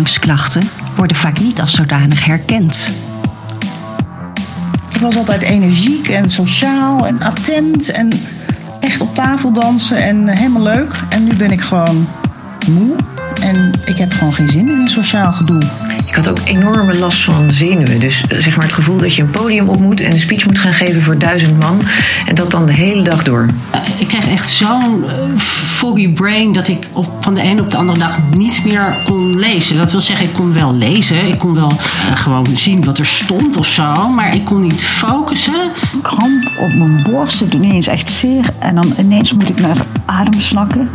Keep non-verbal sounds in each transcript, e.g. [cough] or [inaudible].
omgangsklachten worden vaak niet als zodanig herkend. Ik was altijd energiek en sociaal en attent en echt op tafel dansen en helemaal leuk. En nu ben ik gewoon moe en ik heb gewoon geen zin in sociaal gedoe. Ik had ook enorme last van zenuwen. Dus eh, zeg maar het gevoel dat je een podium op moet en een speech moet gaan geven voor duizend man. En dat dan de hele dag door. Ik kreeg echt zo'n uh, foggy brain dat ik op, van de ene op de andere dag niet meer kon lezen. Dat wil zeggen, ik kon wel lezen. Ik kon wel uh, gewoon zien wat er stond of zo. Maar ik kon niet focussen. Kramp op mijn borst. Het doet ineens echt zeer. En dan ineens moet ik naar adem snakken.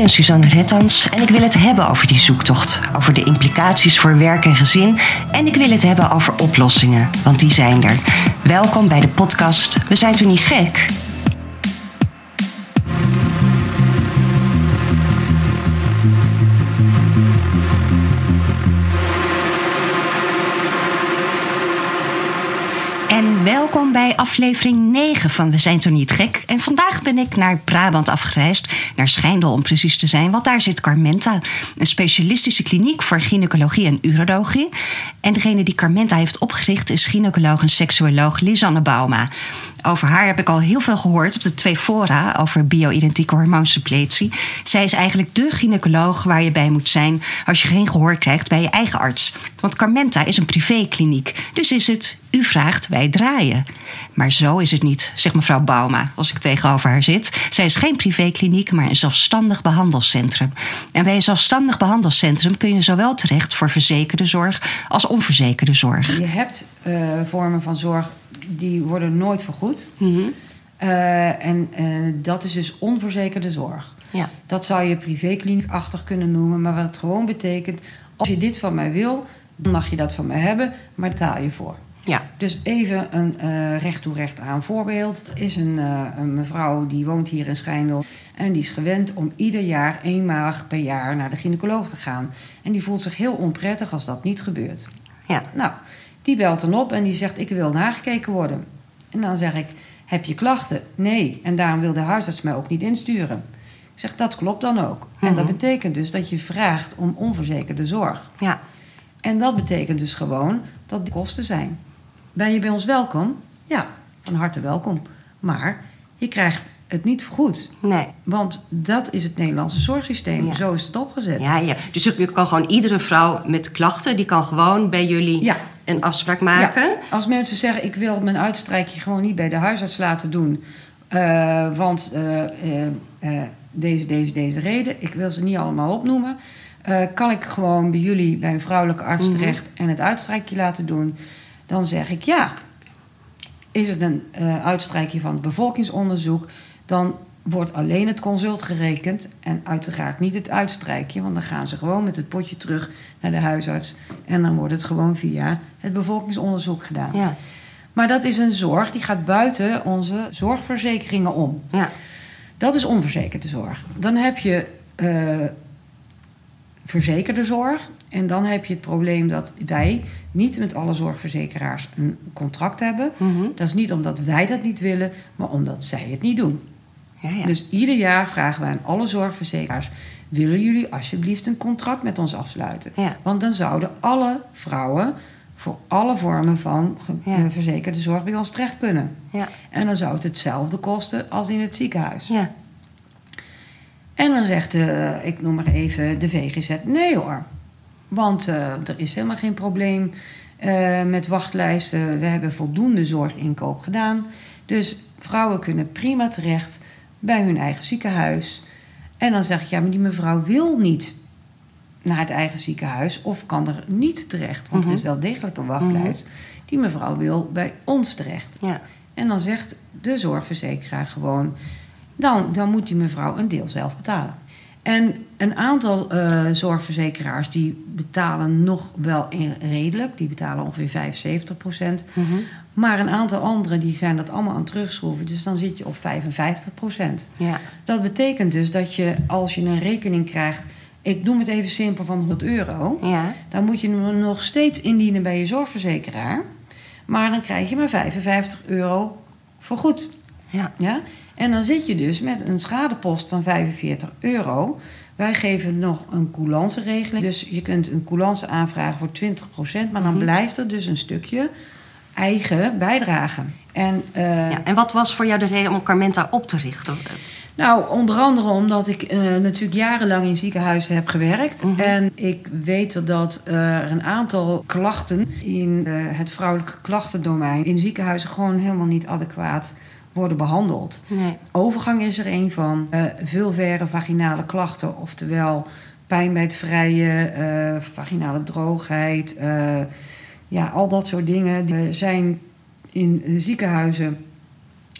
Ben Suzanne Rettans en ik wil het hebben over die zoektocht. Over de implicaties voor werk en gezin. En ik wil het hebben over oplossingen, want die zijn er. Welkom bij de podcast We zijn toen niet gek? Welkom bij aflevering 9 van We zijn toch niet gek. En vandaag ben ik naar Brabant afgereisd, naar Schijndel om precies te zijn. Want daar zit Carmenta, een specialistische kliniek voor gynaecologie en urologie. En degene die Carmenta heeft opgericht is gynaecoloog en seksuoloog Lisanne Bauma. Over haar heb ik al heel veel gehoord op de twee fora over bio-identieke hormoonsuppletie. Zij is eigenlijk de gynaecoloog waar je bij moet zijn als je geen gehoor krijgt bij je eigen arts. Want Carmenta is een privékliniek, dus is het u vraagt, wij draaien. Maar zo is het niet, zegt mevrouw Bauma als ik tegenover haar zit. Zij is geen privékliniek, maar een zelfstandig behandelcentrum. En bij een zelfstandig behandelcentrum kun je zowel terecht voor verzekerde zorg als onverzekerde zorg. Je hebt uh, vormen van zorg die worden nooit vergoed. Mm -hmm. uh, en uh, dat is dus onverzekerde zorg. Ja. Dat zou je privékliniekachtig kunnen noemen, maar wat het gewoon betekent: als je dit van mij wil, dan mag je dat van mij hebben, maar betaal je voor. Ja. Dus even een uh, recht toe recht aan voorbeeld. Er is een, uh, een, mevrouw die woont hier in Schijndel. En die is gewend om ieder jaar eenmaal per jaar naar de gynaecoloog te gaan. En die voelt zich heel onprettig als dat niet gebeurt. Ja. Nou, die belt dan op en die zegt: Ik wil nagekeken worden. En dan zeg ik: Heb je klachten? Nee. En daarom wil de huisarts mij ook niet insturen. Ik zeg: Dat klopt dan ook. Mm -hmm. En dat betekent dus dat je vraagt om onverzekerde zorg. Ja. En dat betekent dus gewoon dat die kosten zijn. Ben je bij ons welkom? Ja, van harte welkom. Maar je krijgt het niet vergoed. Nee. Want dat is het Nederlandse zorgsysteem. Ja. Zo is het opgezet. Ja, ja. Dus je kan gewoon iedere vrouw met klachten... die kan gewoon bij jullie ja. een afspraak maken. Ja. Als mensen zeggen... ik wil mijn uitstrijkje gewoon niet bij de huisarts laten doen... Uh, want uh, uh, deze, deze, deze reden... ik wil ze niet allemaal opnoemen... kan ik gewoon bij jullie, bij een vrouwelijke arts Mhm. terecht... en het uitstrijkje laten doen... dan zeg ik ja. Is het een uitstrijkje van het bevolkingsonderzoek, dan wordt alleen het consult gerekend en uiteraard niet het uitstrijkje, want dan gaan ze gewoon met het potje terug naar de huisarts en dan wordt het gewoon via het bevolkingsonderzoek gedaan. Ja. Maar dat is een zorg die gaat buiten onze zorgverzekeringen om. Ja. Dat is onverzekerde zorg. Dan heb je uh, verzekerde zorg. En dan heb je het probleem dat wij niet met alle zorgverzekeraars een contract hebben. Mm -hmm. Dat is niet omdat wij dat niet willen, maar omdat zij het niet doen. Ja, ja. Dus ieder jaar vragen wij aan alle zorgverzekeraars: willen jullie alsjeblieft een contract met ons afsluiten? Ja. Want dan zouden alle vrouwen voor alle vormen van ja. verzekerde zorg bij ons terecht kunnen. Ja. En dan zou het hetzelfde kosten als in het ziekenhuis. Ja. En dan zegt, uh, ik noem maar even de VGZ, nee hoor. Want uh, er is helemaal geen probleem uh, met wachtlijsten. We hebben voldoende zorginkoop gedaan. Dus vrouwen kunnen prima terecht bij hun eigen ziekenhuis. En dan zeg ik, ja, maar die mevrouw wil niet naar het eigen ziekenhuis... of kan er niet terecht, want Mhm. mm -hmm. er is wel degelijk een wachtlijst. Mm -hmm. Die mevrouw wil bij ons terecht. Ja. En dan zegt de zorgverzekeraar gewoon... Dan, dan moet die mevrouw een deel zelf betalen. En een aantal uh, zorgverzekeraars die betalen nog wel redelijk. Die betalen ongeveer 75 procent. Mhm. Mm -hmm. Maar een aantal anderen die zijn dat allemaal aan het terugschroeven. Dus dan zit je op 55 procent. Ja. Dat betekent dus dat je als je een rekening krijgt... ik noem het even simpel van 100 euro... Ja. dan moet je hem nog steeds indienen bij je zorgverzekeraar. Maar dan krijg je maar 55 euro vergoed. Ja. Ja? En dan zit je dus met een schadepost van 45 euro, Wij geven nog een coulance-regeling. Dus je kunt een coulance aanvragen voor 20%, maar dan Mhm. blijft er dus een stukje eigen bijdrage. En, eh, Ja, en wat was voor jou de reden om Carmenta op te richten? nou, onder andere omdat ik eh, natuurlijk jarenlang in ziekenhuizen heb gewerkt. Mhm. En ik weet dat er een aantal klachten in eh, het vrouwelijke klachtendomein in ziekenhuizen gewoon helemaal niet adequaat worden behandeld. Nee. Overgang is er een van. eh vulvaire vaginale klachten, oftewel pijn bij het vrijen, eh, vaginale droogheid. Eh, ja, al dat soort dingen die zijn in ziekenhuizen,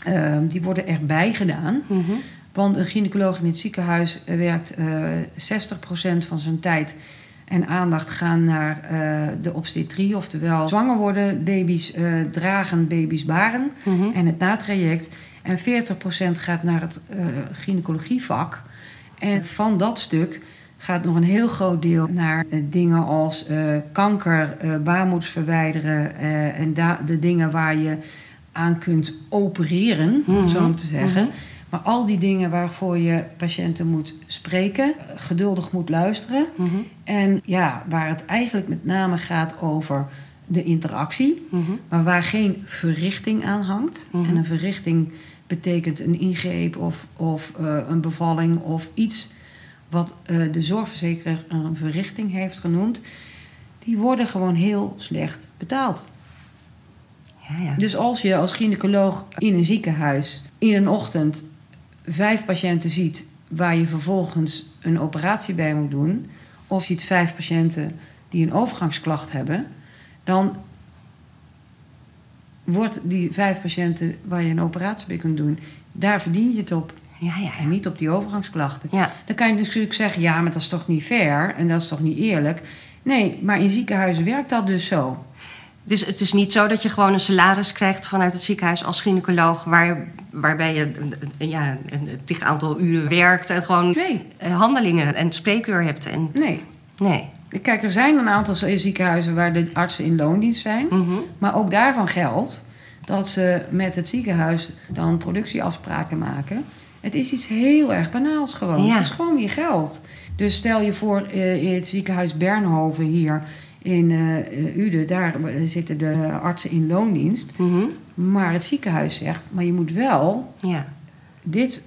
eh, die worden erbij gedaan. Mhm. Want een gynaecoloog in het ziekenhuis eh, werkt eh 60% van zijn tijd en aandacht gaan naar eh, de obstetrie, oftewel zwanger worden, baby's eh, dragen, baby's baren Mhm. en het natraject. En 40% gaat naar het eh gynaecologievak. En van dat stuk gaat nog een heel groot deel naar eh, dingen als eh, kanker, eh baarmoeds verwijderen en de dingen waar je aan kunt opereren, om zo maar te zeggen. Maar al die dingen waarvoor je patiënten moet spreken, geduldig moet luisteren. Mhm. En ja, waar het eigenlijk met name gaat over de interactie, Mhm. maar waar geen verrichting aan hangt. Mhm. En een verrichting betekent een ingreep of, of een bevalling of iets wat eh, de zorgverzekeraar een verrichting heeft genoemd. Die worden gewoon heel slecht betaald. Ja, ja. Dus als je als gynaecoloog in een ziekenhuis in een ochtend vijf patiënten ziet waar je vervolgens een operatie bij moet doen, of je ziet vijf patiënten die een overgangsklacht hebben, dan wordt die vijf patiënten waar je een operatie bij kunt doen, daar verdien je het op. ja, ja, En niet op die overgangsklachten. Ja. Dan kan je natuurlijk zeggen, ja, maar dat is toch niet fair en dat is toch niet eerlijk. Nee, maar in ziekenhuizen werkt dat dus zo. Dus het is niet zo dat je gewoon een salaris krijgt vanuit het ziekenhuis als gynaecoloog, waar, waarbij je ja, een tig aantal uren werkt en gewoon Nee. eh, handelingen en spreekuur hebt. En, Nee. nee. Kijk, er zijn een aantal ziekenhuizen waar de artsen in loondienst zijn. Mhm. Maar ook daarvan geldt dat ze met het ziekenhuis dan productieafspraken maken. Het is iets heel erg banaals gewoon. Ja. Het is gewoon je geld. Dus stel je voor eh, in het ziekenhuis Bernhoven hier in eh, eh, Uden, daar zitten de artsen in loondienst. Mhm. Maar het ziekenhuis zegt, maar je moet wel Ja. dit,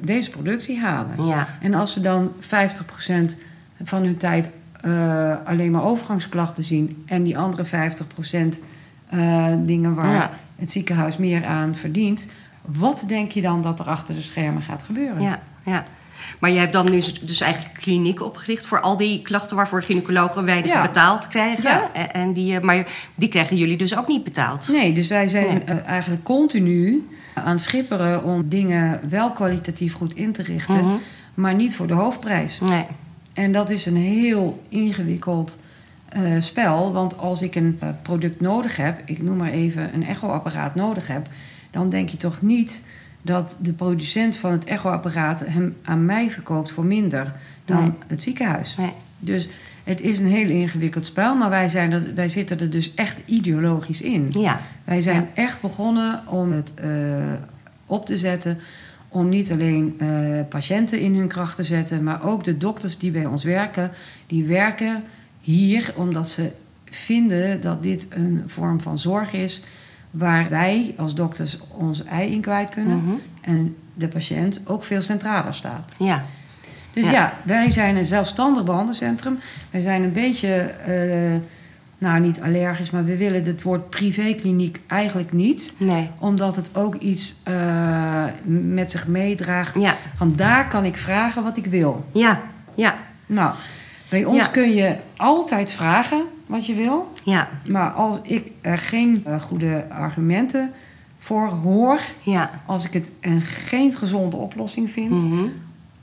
deze productie halen. Ja. En als ze dan 50% van hun tijd alleen maar overgangsklachten zien en die andere 50% eh, dingen waar het ziekenhuis meer aan verdient, wat denk je dan dat er achter de schermen gaat gebeuren? Ja, ja. Maar je hebt dan nu dus eigenlijk kliniek opgericht voor al die klachten waarvoor gynaecologen weinig Ja. betaald krijgen. Ja. En, die, eh, maar die krijgen jullie dus ook niet betaald. Nee, dus wij zijn Nee. eh, eigenlijk continu aan het schipperen om dingen wel kwalitatief goed in te richten, Mhm. maar niet voor de hoofdprijs. Nee. En dat is een heel ingewikkeld eh, spel. Want als ik een eh, product nodig heb, ik noem maar even een echoapparaat nodig heb, dan denk je toch niet dat de producent van het echoapparaat hem aan mij verkoopt voor minder dan Nee. het ziekenhuis. Nee. Dus het is een heel ingewikkeld spel, maar wij, zijn wij zitten er dus echt ideologisch in. Ja. Wij zijn echt begonnen om het eh, op te zetten. Om niet alleen eh, patiënten in hun kracht te zetten, maar ook de dokters die bij ons werken. Die werken hier omdat ze vinden dat dit een vorm van zorg is. Waar wij als dokters ons ei in kwijt kunnen. Mhm. En de patiënt ook veel centraler staat. Ja. Dus Ja. ja, wij zijn een zelfstandig behandelcentrum. Wij zijn een beetje, eh, nou niet allergisch, maar we willen het woord privékliniek eigenlijk niet. Nee. Omdat het ook iets eh, met zich meedraagt. Ja. Want daar kan ik vragen wat ik wil. Ja. Ja. Nou, bij ons Ja. kun je altijd vragen wat je wil. Ja. Maar als ik er geen eh, goede argumenten voor hoor, Ja. als ik het een geen gezonde oplossing vind, Mhm.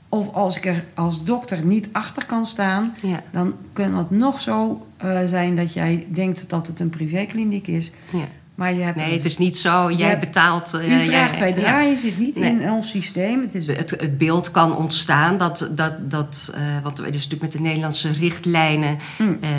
of als ik er als dokter niet achter kan staan, Ja. dan kan het nog zo eh, zijn dat jij denkt dat het een privékliniek is. Ja. Maar je hebt Nee, het is niet zo, jij hebt- betaalt... eh, u jij- vraagt, wij ja. draaien, zit niet Nee. in ons systeem. Het is Het, het beeld kan ontstaan dat, dat, dat eh, want het is natuurlijk met de Nederlandse richtlijnen, Mm. eh,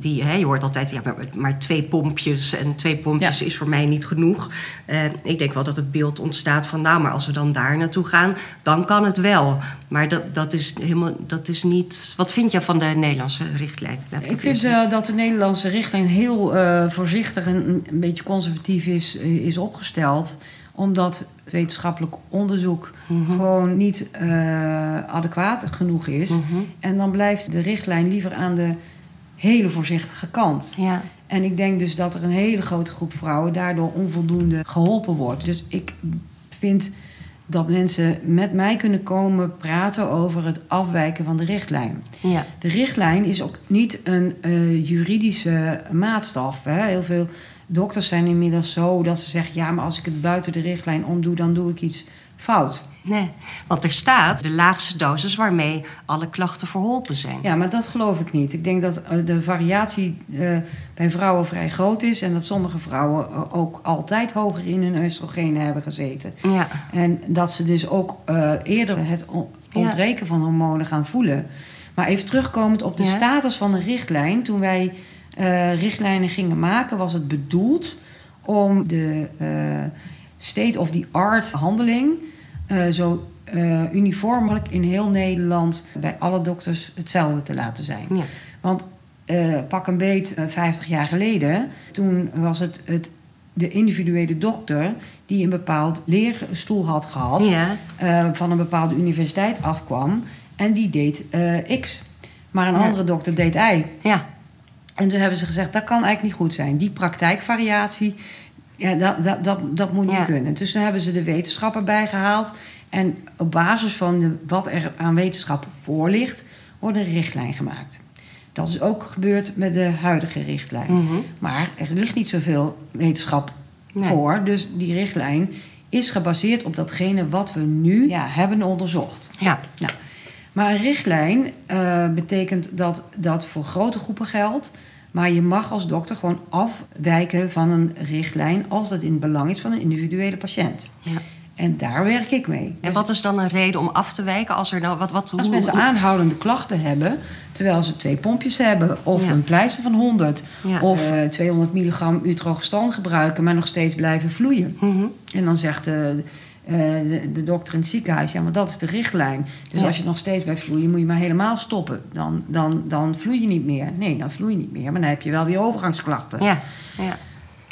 die, hè, je hoort altijd, ja, maar, maar twee pompjes en twee pompjes Ja. is voor mij niet genoeg. Eh, ik denk wel dat het beeld ontstaat van, nou, maar als we dan daar naartoe gaan, dan kan het wel. Maar dat, dat is helemaal, dat is niet. Wat vind je van de Nederlandse richtlijn? Ik vind eh, dat de Nederlandse richtlijn heel eh, voorzichtig en een, een beetje conservatief is, eh, is opgesteld. Omdat het wetenschappelijk onderzoek Mhm. gewoon niet eh, adequaat genoeg is. Mhm. En dan blijft de richtlijn liever aan de hele voorzichtige kant. Ja. En ik denk dus dat er een hele grote groep vrouwen daardoor onvoldoende geholpen wordt. Dus ik vind dat mensen met mij kunnen komen praten over het afwijken van de richtlijn. Ja. De richtlijn is ook niet een eh, juridische maatstaf. Hè. Heel veel dokters zijn inmiddels zo dat ze zeggen: ja, maar als ik het buiten de richtlijn omdoe, dan doe ik iets fout. Nee, want er staat de laagste dosis waarmee alle klachten verholpen zijn. Ja, maar dat geloof ik niet. Ik denk dat eh, de variatie eh, bij vrouwen vrij groot is en dat sommige vrouwen eh, ook altijd hoger in hun oestrogenen hebben gezeten. Ja. En dat ze dus ook eerder het Ja. ontbreken van hormonen gaan voelen. Maar even terugkomend op de Ja. status van de richtlijn. Toen wij eh, richtlijnen gingen maken, was het bedoeld om de eh, state-of-the-art handeling eh, zo uniform mogelijk in heel Nederland bij alle dokters hetzelfde te laten zijn. Ja. Want pak een beet, eh, 50 jaar geleden, toen was het, het de individuele dokter die een bepaald leerstoel had gehad, Ja. eh, van een bepaalde universiteit afkwam en die deed X. Maar een Ja. andere dokter deed Y. Ja. En toen hebben ze gezegd, dat kan eigenlijk niet goed zijn. Die praktijkvariatie, ja, dat, dat, dat, dat moet niet Ja. kunnen. Dus toen hebben ze de wetenschap erbij gehaald. En op basis van de, wat er aan wetenschap voor ligt, wordt een richtlijn gemaakt. Dat is ook gebeurd met de huidige richtlijn. Mhm. Maar er ligt niet zoveel wetenschap Nee. voor. Dus die richtlijn is gebaseerd op datgene wat we nu ja, hebben onderzocht. Ja. Nou, maar een richtlijn eh, betekent dat dat voor grote groepen geldt. Maar je mag als dokter gewoon afwijken van een richtlijn als dat in het belang is van een individuele patiënt. Ja. En daar werk ik mee. En wat is dan een reden om af te wijken als er nou wat wat als mensen aanhoudende klachten hebben, terwijl ze twee pompjes hebben, of Ja. een pleister van 100, Ja. of eh, 200 milligram utrogestan gebruiken, maar nog steeds blijven vloeien. Mhm. En dan zegt de, eh, de, de dokter in het ziekenhuis, ja, maar dat is de richtlijn. Dus Ja. als je nog steeds blijft vloeien, moet je maar helemaal stoppen. Dan, dan, dan vloei je niet meer. Nee, dan vloei je niet meer, maar dan heb je wel weer overgangsklachten. Ja. Ja.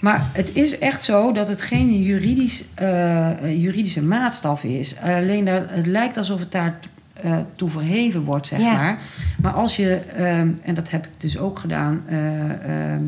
Maar het is echt zo dat het geen juridisch, eh, juridische maatstaf is. Alleen dat, het lijkt alsof het daar eh, toe verheven wordt, zeg Ja. maar. Maar als je, ehm, en dat heb ik dus ook gedaan, eh, ehm,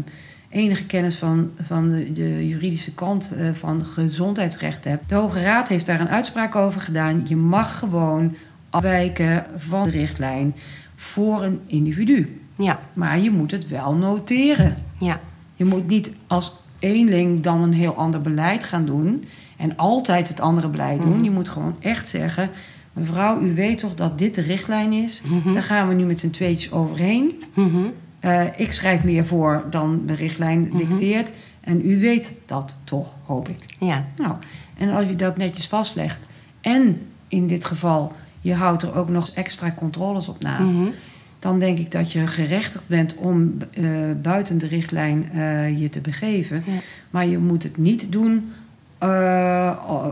enige kennis van, van de, de juridische kant eh, van gezondheidsrecht hebt. De Hoge Raad heeft daar een uitspraak over gedaan. Je mag gewoon afwijken van de richtlijn voor een individu. Ja. Maar je moet het wel noteren. Ja. Je moet niet als eenling dan een heel ander beleid gaan doen en altijd het andere beleid doen. Mhm. Je moet gewoon echt zeggen: mevrouw, u weet toch dat dit de richtlijn is? Mhm. Daar gaan we nu met z'n tweetjes overheen. Mhm. Eh, ik schrijf meer voor dan de richtlijn Mhm. dicteert. En u weet dat toch, hoop ik. Ja. Nou, en als je dat netjes vastlegt en in dit geval je houdt er ook nog extra controles op na, Mhm. dan denk ik dat je gerechtigd bent om eh, buiten de richtlijn eh, je te begeven. Ja. Maar je moet het niet doen.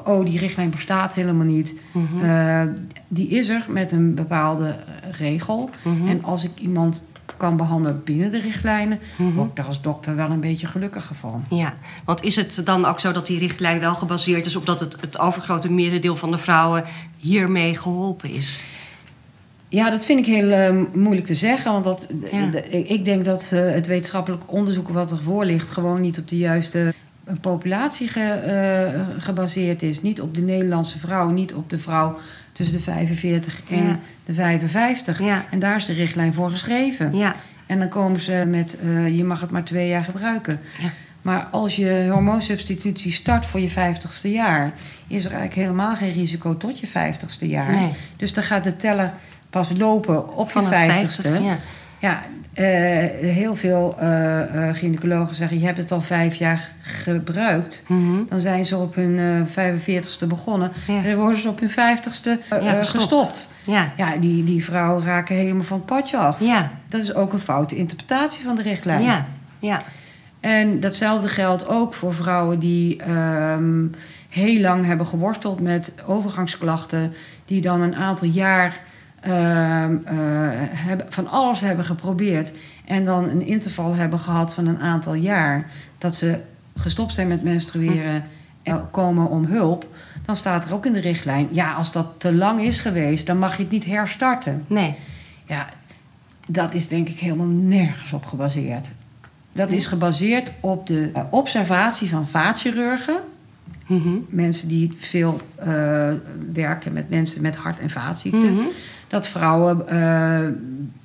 oh, die richtlijn bestaat helemaal niet. Mhm. Die is er met een bepaalde regel. En als ik iemand kan behandelen binnen de richtlijnen, Mhm. word ik daar als dokter wel een beetje gelukkiger van. Ja, want is het dan ook zo dat die richtlijn wel gebaseerd is op dat het, het overgrote merendeel van de vrouwen hiermee geholpen is? Ja, dat vind ik heel eh, moeilijk te zeggen. Want dat, Ja. de- ik- denk dat eh, het wetenschappelijk onderzoek wat ervoor ligt... gewoon niet op de juiste eh, populatie ge- eh, gebaseerd is. Niet op de Nederlandse vrouw, niet op de vrouw tussen de 45 en Ja. de 55. Ja. En daar is de richtlijn voor geschreven. Ja, En dan komen ze met, eh, je mag het maar twee jaar gebruiken. Ja. Maar als je hormoonsubstitutie start voor je 50ste jaar... is er eigenlijk helemaal geen risico tot je 50ste jaar. Nee. Dus dan gaat de teller pas lopen op vanaf je 50ste. 50. Ja. Eh, heel veel eh, eh, gynaecologen zeggen: je hebt het al vijf jaar gebruikt. Mhm. Dan zijn ze op hun eh 45ste begonnen. Ja. En dan worden ze op hun 50ste eh, Ja, eh, gestopt. gestopt. Ja. Ja, die, die vrouwen raken helemaal van het padje af. Ja. Dat is ook een foute interpretatie van de richtlijn. Ja. Ja. En datzelfde geldt ook voor vrouwen die ehm, heel lang hebben geworsteld met overgangsklachten, die dan een aantal jaar hebben, van alles hebben geprobeerd en dan een interval hebben gehad van een aantal jaar dat ze gestopt zijn met menstrueren en komen om hulp, dan staat er ook in de richtlijn: ja, als dat te lang is geweest, dan mag je het niet herstarten. Nee. Ja, dat is denk ik helemaal nergens op gebaseerd. Dat is gebaseerd op de eh, observatie van vaatchirurgen. Mhm. Mensen die veel eh, werken met mensen met hart- en vaatziekten. Mhm. Dat vrouwen eh,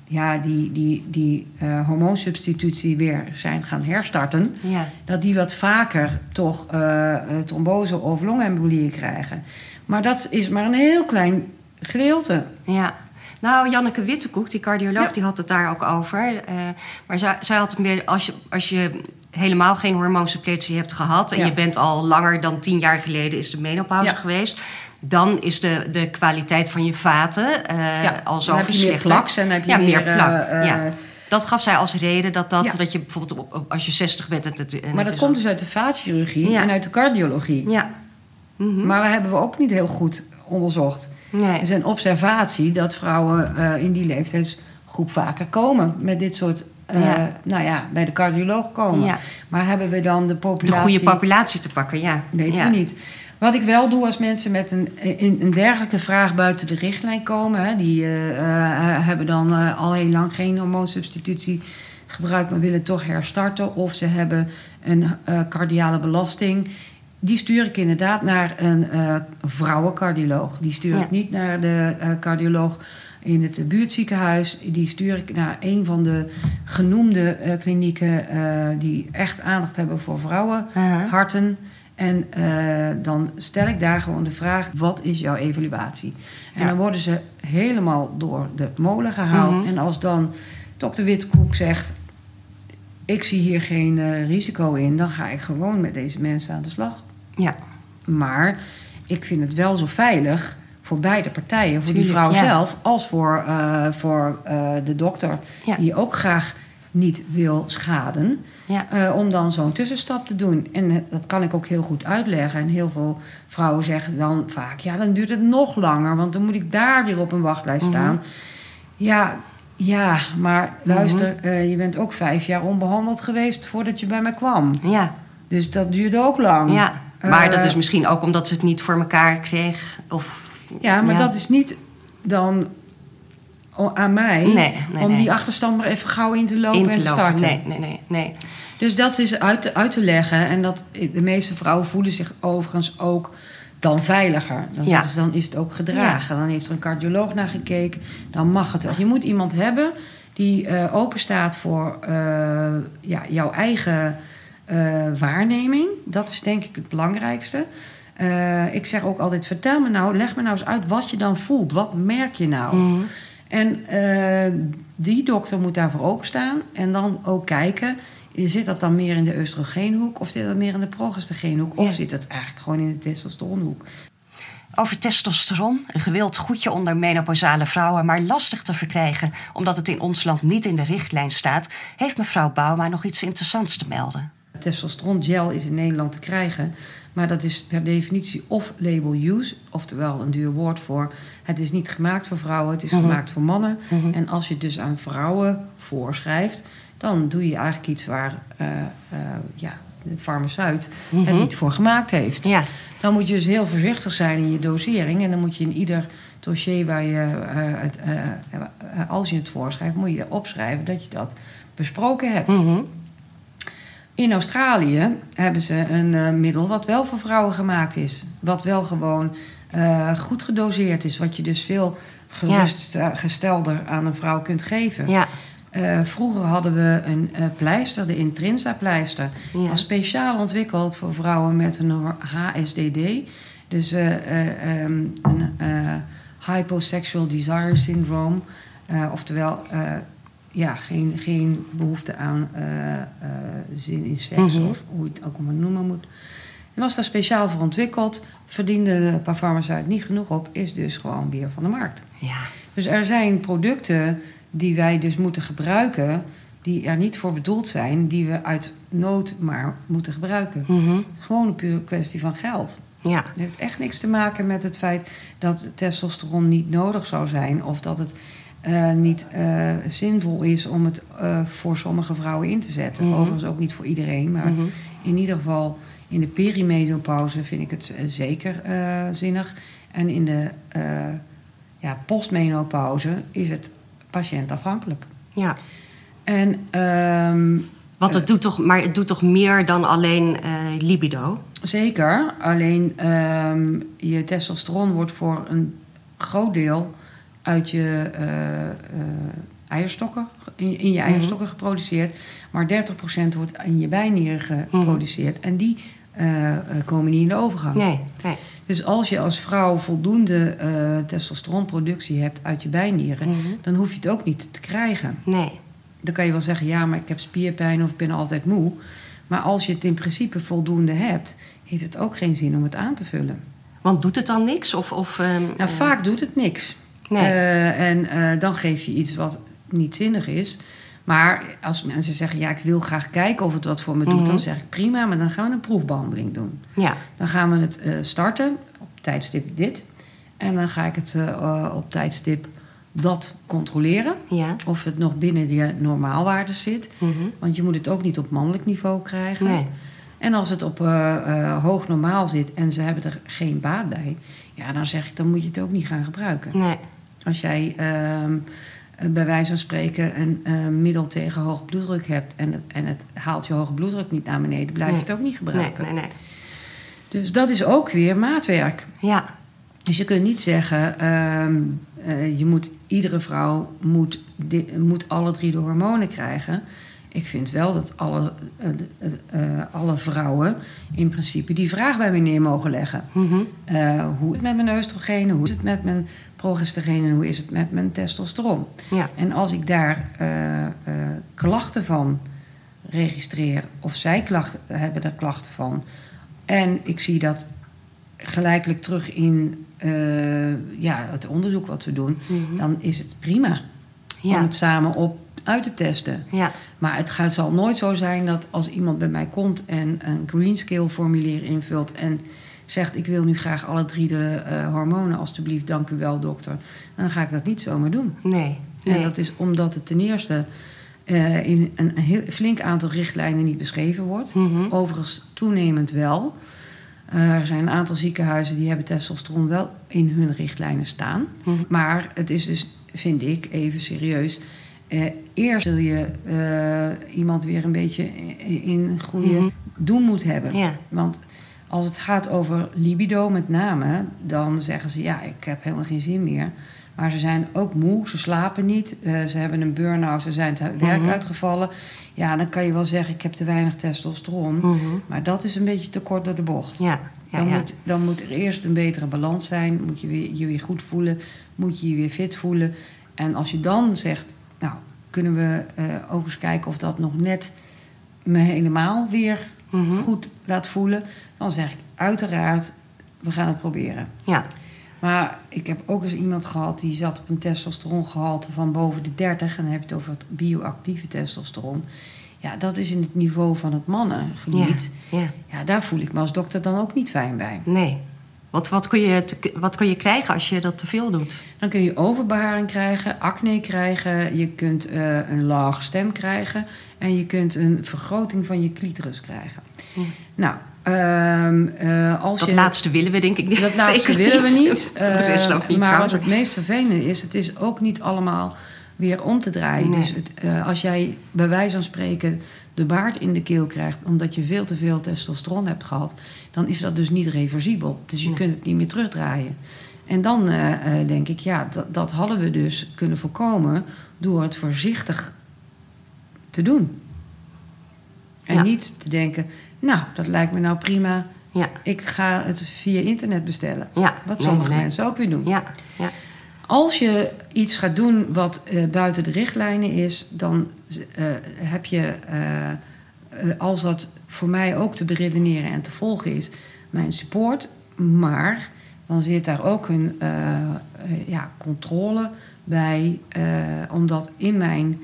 ja, die, die, die eh, hormoonsubstitutie weer zijn gaan herstarten. Ja. Dat die wat vaker toch eh, trombose of longembolieën krijgen. Maar dat is maar een heel klein gedeelte. Ja. Nou, Janneke Wittekoek, die cardioloog, Ja. die had het daar ook over. Maar zij, zij had het meer... Als je, als je helemaal geen hormoonsuppletie hebt gehad... en Ja. je bent al langer dan tien jaar geleden is de menopauze geweest... dan is de, de kwaliteit van je vaten Ja, al zo verslechterd. dan heb je ja, meer, meer plak. eh, eh, ja. Dat gaf zij als reden dat, dat, Ja. dat je bijvoorbeeld op- op- als je 60 bent... Het, het, Maar dat is komt dus uit de vaatchirurgie en uit de cardiologie. Ja. Mhm. Maar we hebben we ook niet heel goed onderzocht. Nee. Er is een observatie dat vrouwen in die leeftijdsgroep vaker komen met dit soort. Ja. Nou ja, bij de cardioloog komen. Ja. Maar hebben we dan de De populatie. goede populatie te pakken, ja. Weten ja. we niet. Wat ik wel doe als mensen met een, een, een dergelijke vraag buiten de richtlijn komen, hè, die eh, eh, hebben dan eh, al heel lang geen hormoonsubstitutie gebruikt, maar willen toch herstarten, of ze hebben een cardiale belasting. Die stuur ik inderdaad naar een vrouwencardioloog. Die stuur Ja. ik niet naar de cardioloog in het buurtziekenhuis. Die stuur ik naar een van de genoemde klinieken die echt aandacht hebben voor vrouwen Aha. En eh, dan stel ik daar gewoon de vraag: wat is jouw evaluatie? En Ja. dan worden ze helemaal door de molen gehaald. Mhm. En als dan dokter Witkoek zegt: ik zie hier geen eh, risico in, dan ga ik gewoon met deze mensen aan de slag. Ja. Maar ik vind het wel zo veilig voor beide partijen, voor die vrouw ja. zelf, als voor, eh, voor de dokter, Ja. die ook graag niet wil schaden. Ja. Eh, om dan zo'n tussenstap te doen. En eh, dat kan ik ook heel goed uitleggen. En heel veel vrouwen zeggen dan vaak: ja, dan duurt het nog langer, want dan moet ik daar weer op een wachtlijst Mhm. staan. Ja, ja, maar luister, eh, je bent ook vijf jaar onbehandeld geweest voordat je bij mij kwam. Ja. Dus dat duurde ook lang. Ja, maar dat is misschien ook omdat ze het niet voor elkaar kreeg. Of, Ja, maar Ja. dat is niet dan aan mij Nee, nee, om nee. die achterstand maar even gauw in te lopen in en te lopen. starten. Nee, nee, nee, nee. Dus dat is uit te, uit te leggen. En dat, de meeste vrouwen voelen zich overigens ook dan veiliger. Dan, Ja. dan is het ook gedragen. Dan heeft er een cardioloog naar gekeken. Dan mag het wel. Je moet iemand hebben die eh open staat voor eh, ja, jouw eigen eh, waarneming. Dat is denk ik het belangrijkste. Ik zeg ook altijd, vertel me nou, leg me nou eens uit wat je dan voelt. Wat merk je nou? Mhm. En eh, die dokter moet daarvoor openstaan. En dan ook kijken, zit dat dan meer in de oestrogeenhoek... of zit dat meer in de progestageenhoek... of Ja. zit het eigenlijk gewoon in de testosteronhoek? Over testosteron, een gewild goedje onder menopausale vrouwen, maar lastig te verkrijgen omdat het in ons land niet in de richtlijn staat, heeft mevrouw Bouma nog iets interessants te melden. Testosterongel is in Nederland te krijgen... maar dat is per definitie of label use... oftewel een duur woord voor... het is niet gemaakt voor vrouwen, het is Mhm. gemaakt voor mannen. Mhm. En als je het dus aan vrouwen voorschrijft... dan doe je eigenlijk iets waar eh, eh, ja, de farmaceut Mhm. het niet voor gemaakt heeft. Ja, Dan moet je dus heel voorzichtig zijn in je dosering. En dan moet je in ieder dossier waar je, eh, het, als je het voorschrijft, moet je opschrijven dat je dat besproken hebt. Mhm. In Australië hebben ze een eh, middel wat wel voor vrouwen gemaakt is. Wat wel gewoon eh, goed gedoseerd is. Wat je dus veel gerustgestelder aan een vrouw kunt geven. ja, Eh, vroeger hadden we een eh, pleister, de Intrinsa-pleister. Ja. was speciaal ontwikkeld voor vrouwen met een HSDD. Dus eh, eh, ehm, een eh, hyposexual desire syndrome. Eh, oftewel, eh, ja, geen, geen behoefte aan eh, eh, zin in seks Mhm. of hoe je het ook maar noemen moet. En was daar speciaal voor ontwikkeld. Verdiende de farmaceut niet genoeg op, is dus gewoon weer van de markt. Ja. Dus er zijn producten die wij dus moeten gebruiken, die er niet voor bedoeld zijn, die we uit nood maar moeten gebruiken. Mhm. Gewoon een pure kwestie van geld. Ja. Het heeft echt niks te maken met het feit dat testosteron niet nodig zou zijn of dat het eh, niet eh, zinvol is om het eh, voor sommige vrouwen in te zetten. Mhm. Overigens ook niet voor iedereen, maar Mhm. in ieder geval in de perimenopauze vind ik het zeker zinnig. En in de ja, postmenopauze is het patiëntafhankelijk. ja. En ehm, Want het doet toch, maar het doet toch meer dan alleen libido? Zeker, alleen ehm, je testosteron wordt voor een groot deel uit je eh, eh, eierstokken, in, in je eierstokken geproduceerd. Maar 30% wordt in je bijnieren geproduceerd. En die eh, komen niet in de overgang. Nee, nee. Dus als je als vrouw voldoende testosteronproductie hebt uit je bijnieren... Mhm. dan hoef je het ook niet te krijgen. Nee. Dan kan je wel zeggen, ja, maar ik heb spierpijn of ik ben altijd moe. Maar als je het in principe voldoende hebt, heeft het ook geen zin om het aan te vullen. Want doet het dan niks? Of, of, ehm, Nou, vaak doet het niks. Nee. Eh, en eh, dan geef je iets wat niet zinnig is. Maar als mensen zeggen, ja, ik wil graag kijken of het wat voor me doet, Mhm. dan zeg ik prima, maar dan gaan we een proefbehandeling doen. Ja. Dan gaan we het eh, starten op tijdstip dit. En dan ga ik het op tijdstip dat controleren. Ja. Of het nog binnen je normaalwaarde zit. Mhm. Want je moet het ook niet op mannelijk niveau krijgen. Nee. En als het op hoog normaal zit en ze hebben er geen baat bij, ja, dan zeg ik, dan moet je het ook niet gaan gebruiken. Nee. Als jij ehm, eh, bij wijze van spreken een eh, middel tegen hoge bloeddruk hebt en het, en het haalt je hoge bloeddruk niet naar beneden, blijf je Nee. het ook niet Nee, gebruiken. nee, nee. Dus dat is ook weer maatwerk. Ja. Dus je kunt niet zeggen, ehm, eh, je moet, iedere vrouw moet, moet alle drie de hormonen krijgen. Ik vind wel dat alle, eh, alle vrouwen in principe die vraag bij me neer mogen leggen. Mhm. Eh, hoe is het met mijn oestrogenen, hoe is het met mijn progesteron en hoe is het met mijn testosteron? Ja. En als ik daar eh, eh, klachten van registreer, of zij klachten, hebben er klachten van, en ik zie dat gelijkelijk terug in eh, ja, het onderzoek wat we doen, Mhm. dan is het prima om het samen op uit te testen. Ja. Maar het gaat, zal nooit zo zijn dat als iemand bij mij komt en een greenscale formulier invult en zegt ik wil nu graag alle drie de eh, hormonen, alstublieft, dank u wel dokter, dan ga ik dat niet zomaar doen. Nee. En dat is omdat het ten eerste eh, in een heel, flink aantal richtlijnen niet beschreven wordt. Mhm. Overigens toenemend wel. Eh, er zijn een aantal ziekenhuizen die hebben testosteron wel in hun richtlijnen staan. Mhm. Maar het is dus, vind ik, even serieus. Eerst zul je iemand weer een beetje in goede Mhm. doen moet hebben. Ja. Want als het gaat over libido met name, dan zeggen ze ja, ik heb helemaal geen zin meer. Maar ze zijn ook moe, ze slapen niet, eh, ze hebben een burn-out, ze zijn het werk Mhm. uitgevallen. Ja, dan kan je wel zeggen, ik heb te weinig testosteron. Mhm. Maar dat is een beetje te kort door de bocht. Ja. Ja, dan, ja. Moet, dan moet er eerst een betere balans zijn. Moet je weer, je weer goed voelen. Moet je je weer fit voelen. En als je dan zegt, nou, kunnen we eh, ook eens kijken of dat nog net me helemaal weer Mhm. goed laat voelen. Dan zeg ik uiteraard, we gaan het proberen. Ja. Maar ik heb ook eens iemand gehad die zat op een testosterongehalte van boven de 30. En dan heb je het over het bioactieve testosteron. Ja, dat is in het niveau van het mannengebied. Ja. Ja, daar voel ik me als dokter dan ook niet fijn bij. Nee. Wat, wat, kun je wat kun je krijgen als je dat te veel doet? Dan kun je overbeharing krijgen, acne krijgen, je kunt eh, een lage stem krijgen en je kunt een vergroting van je clitoris krijgen. Ja. Nou, ehm, eh, als Dat je laatste willen we denk ik niet. dat [laughs] laatste Zeker willen we niet. De rest [laughs] Eh, ook niet maar trouwens. wat het meest vervelende is, het is ook niet allemaal weer om te draaien. Nee. Dus het, eh, als jij bij wijze van spreken de baard in de keel krijgt omdat je veel te veel testosteron hebt gehad, dan is dat dus niet reversibel. Dus je Nee. kunt het niet meer terugdraaien. En dan denk ik, ja, dat, dat hadden we dus kunnen voorkomen door het voorzichtig te doen. En Ja. niet te denken, nou, dat lijkt me nou prima. Ja. Ik ga het via internet bestellen. Ja. Wat sommige nee, nee. mensen ook weer doen. Ja. Ja. Als je iets gaat doen wat eh, buiten de richtlijnen is, dan eh, heb je, eh, als dat voor mij ook te beredeneren en te volgen is, mijn support. Maar dan zit daar ook een ja, controle bij, omdat in mijn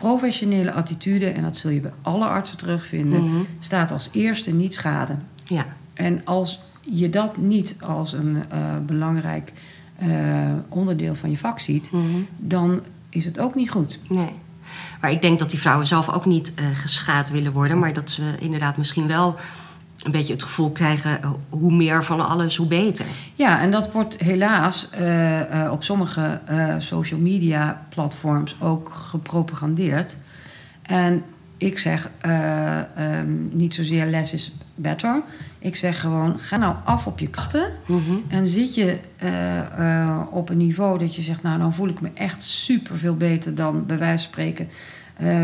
professionele attitude, en dat zul je bij alle artsen terugvinden, Mhm. staat als eerste niet schade. Ja. En als je dat niet als een eh, belangrijk eh, onderdeel van je vak ziet, Mhm. dan is het ook niet goed. Nee. Maar ik denk dat die vrouwen zelf ook niet eh, geschaad willen worden. Maar dat ze inderdaad misschien wel een beetje het gevoel krijgen... eh, hoe meer van alles, hoe beter. Ja, en dat wordt helaas eh, eh, op sommige social media platforms ook gepropagandeerd. En ik zeg eh, ehm, niet zozeer less is better. Ik zeg gewoon, ga nou af op je krachten. Mhm. En zit je op een niveau dat je zegt, nou dan voel ik me echt super veel beter dan bij wijze van spreken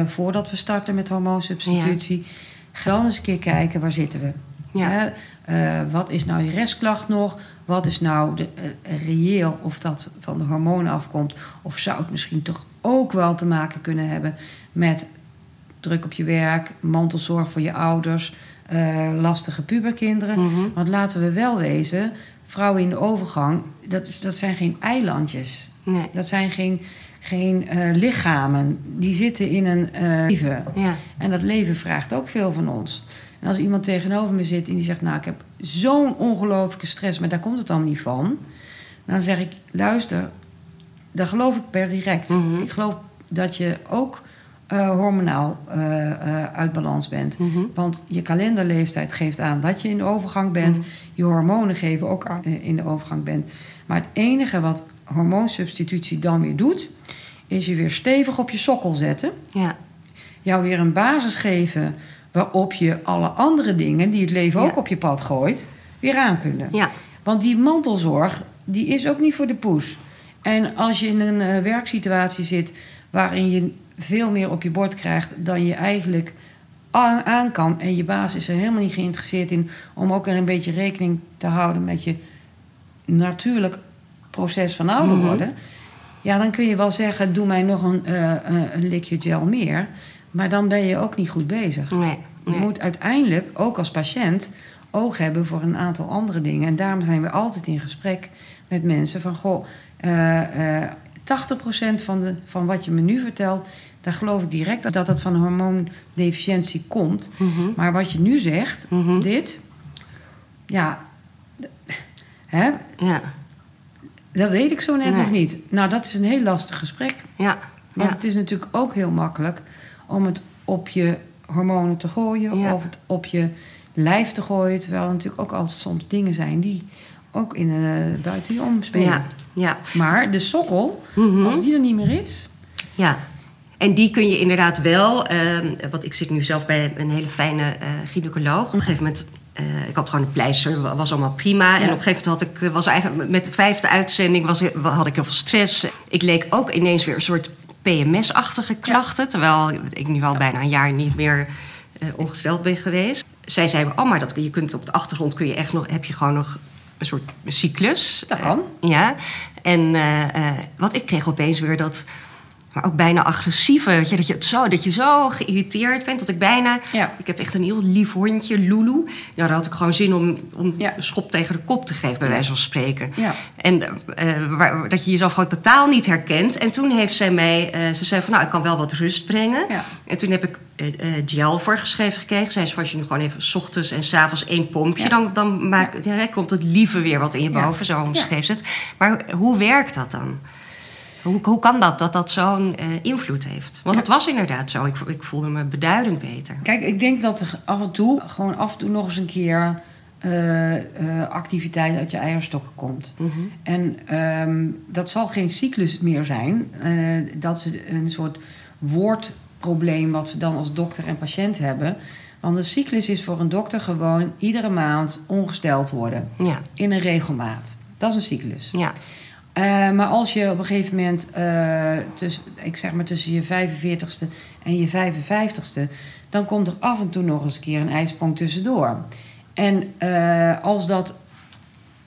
voordat we starten met hormoonsubstitutie. Ga dan eens een keer kijken, waar zitten we? Ja. Eh, wat is nou je restklacht nog? Wat is nou de, eh, reëel of dat van de hormonen afkomt? Of zou het misschien toch ook wel te maken kunnen hebben met druk op je werk, mantelzorg voor je ouders, eh, lastige puberkinderen? Mhm. Want laten we wel wezen, vrouwen in de overgang, dat, is, dat zijn geen eilandjes. Nee. Dat zijn geen, geen eh, lichamen. Die zitten in een eh, leven. Ja. En dat leven vraagt ook veel van ons. En als iemand tegenover me zit en die zegt... nou, ik heb zo'n ongelooflijke stress... maar daar komt het dan niet van. Dan zeg ik, luister, dat geloof ik per direct. Mhm. Ik geloof dat je ook eh, hormonaal uit balans bent. Mhm. Want je kalenderleeftijd geeft aan dat je in de overgang bent. Mhm. Je hormonen geven ook aan in de overgang bent. Maar het enige wat hormoonsubstitutie dan weer doet... is je weer stevig op je sokkel zetten Ja. jou weer een basis geven waarop je alle andere dingen die het leven Ja. ook op je pad gooit, weer aan kunnen. Ja. Want die mantelzorg, die is ook niet voor de poes. En als je in een eh, werksituatie zit waarin je veel meer op je bord krijgt dan je eigenlijk aan, aan kan en je baas is er helemaal niet geïnteresseerd in om ook er een beetje rekening te houden met je natuurlijk proces van ouder Mhm. worden. Ja, dan kun je wel zeggen, doe mij nog een, eh, eh, een likje gel meer. Maar dan ben je ook niet goed bezig. Nee. Je moet uiteindelijk, ook als patiënt, oog hebben voor een aantal andere dingen. En daarom zijn we altijd in gesprek met mensen van... goh, eh, eh, 80% van, de, van wat je me nu vertelt... daar geloof ik direct dat het van hormoondeficiëntie komt. Mhm. Maar wat je nu zegt, Mhm. dit... Ja, hè, Ja. Dat weet ik zo net Nee. nog niet. Nou, dat is een heel lastig gesprek. Ja. Want Ja. het is natuurlijk ook heel makkelijk om het op je hormonen te gooien Ja. of het op je lijf te gooien. Terwijl er natuurlijk ook altijd soms dingen zijn die ook in, eh buiten je omspelen. Ja. Ja. Maar de sokkel, Mhm. als die er niet meer is, Ja. En die kun je inderdaad wel. ehm want ik zit nu zelf bij een hele fijne eh gynaecoloog. Op een gegeven moment. Eh, ik had gewoon een pleister, wa- was allemaal prima. En op een gegeven moment had ik, was eigenlijk met de vijfde uitzending was, had ik heel veel stress. Ik leek ook ineens weer een soort PMS-achtige klachten. Terwijl ik nu al bijna een jaar niet meer eh, ongesteld ben geweest. Zij zei, oh, maar dat, je kunt op de achtergrond kun je echt nog, heb je gewoon nog een soort cyclus. Dat kan. Eh, ja. En eh, eh, wat ik kreeg opeens weer dat maar ook bijna agressieve. weet je, Dat je, het zo, dat je zo geïrriteerd bent. Dat ik bijna. Ja. Ik heb echt een heel lief hondje, Lulu. Ja, daar had ik gewoon zin om, om Ja. een schop tegen de kop te geven, bij wijze van spreken. Ja. En eh, waar- dat je jezelf gewoon totaal niet herkent. En toen heeft zij mij. eh, ze zei van nou, ik kan wel wat rust brengen. En toen heb ik eh, eh, gel voorgeschreven gekregen. Zij zei als je nu gewoon even 's ochtends en 's avonds één pompje. Dan, dan maak, ja, komt het lieve weer wat in je boven. Zo omschreef ze het. Maar hoe werkt dat dan? Hoe, hoe kan dat, dat dat zo'n eh, invloed heeft? Want het was inderdaad zo. Ik, ik voelde me beduidend beter. Kijk, ik denk dat er af en toe, gewoon af en toe nog eens een keer eh, eh, activiteit uit je eierstokken komt. Mhm. En ehm, dat zal geen cyclus meer zijn. Dat is een soort woordprobleem wat we dan als dokter en patiënt hebben. Want een cyclus is voor een dokter gewoon iedere maand ongesteld worden. Ja, In een regelmaat. Dat is een cyclus. ja, Eh, maar als je op een gegeven moment, eh, tussen, ik zeg maar tussen je 45ste en je 55ste, dan komt er af en toe nog eens een keer een ijsprong tussendoor. En eh, als dat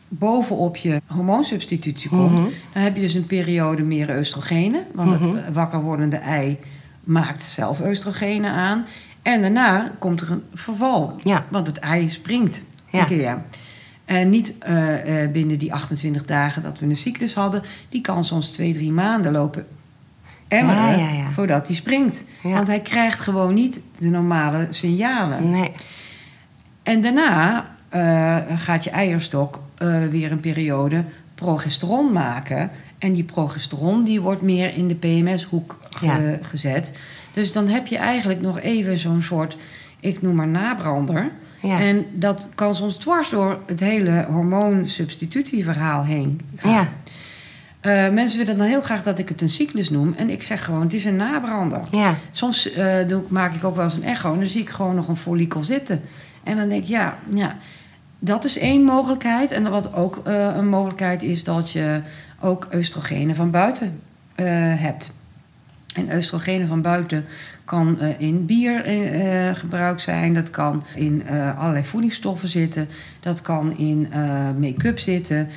bovenop je hormoonsubstitutie komt, Mhm. dan heb je dus een periode meer oestrogenen. Want het Mhm. wakker wordende ei maakt zelf oestrogenen aan. En daarna komt er een verval. Ja. Want het ei springt Ja. een keer. En niet eh, eh, binnen die 28 dagen dat we een cyclus hadden. Die kan soms twee, drie maanden lopen emmeren Ja, ja, ja. voordat hij springt. Want hij krijgt gewoon niet de normale signalen. Nee. En daarna eh, gaat je eierstok eh, weer een periode progesteron maken. En die progesteron die wordt meer in de PMS-hoek ge- gezet. Dus dan heb je eigenlijk nog even zo'n soort, ik noem maar nabrander. Ja. En dat kan soms dwars door het hele hormoonsubstitutieverhaal heen gaan. Ja. Eh, mensen willen dan heel graag dat ik het een cyclus noem. En ik zeg gewoon, het is een nabrander. Ja. Soms eh, doe, ik- maak ik ook wel eens een echo en dan zie ik gewoon nog een follikel zitten. En dan denk ik, ja, ja dat is één mogelijkheid. En wat ook eh, een mogelijkheid is dat je ook oestrogenen van buiten hebt. En oestrogenen van buiten kan eh, in bier eh, eh, gebruikt zijn. Dat kan in allerlei voedingsstoffen zitten. Dat kan in make-up zitten.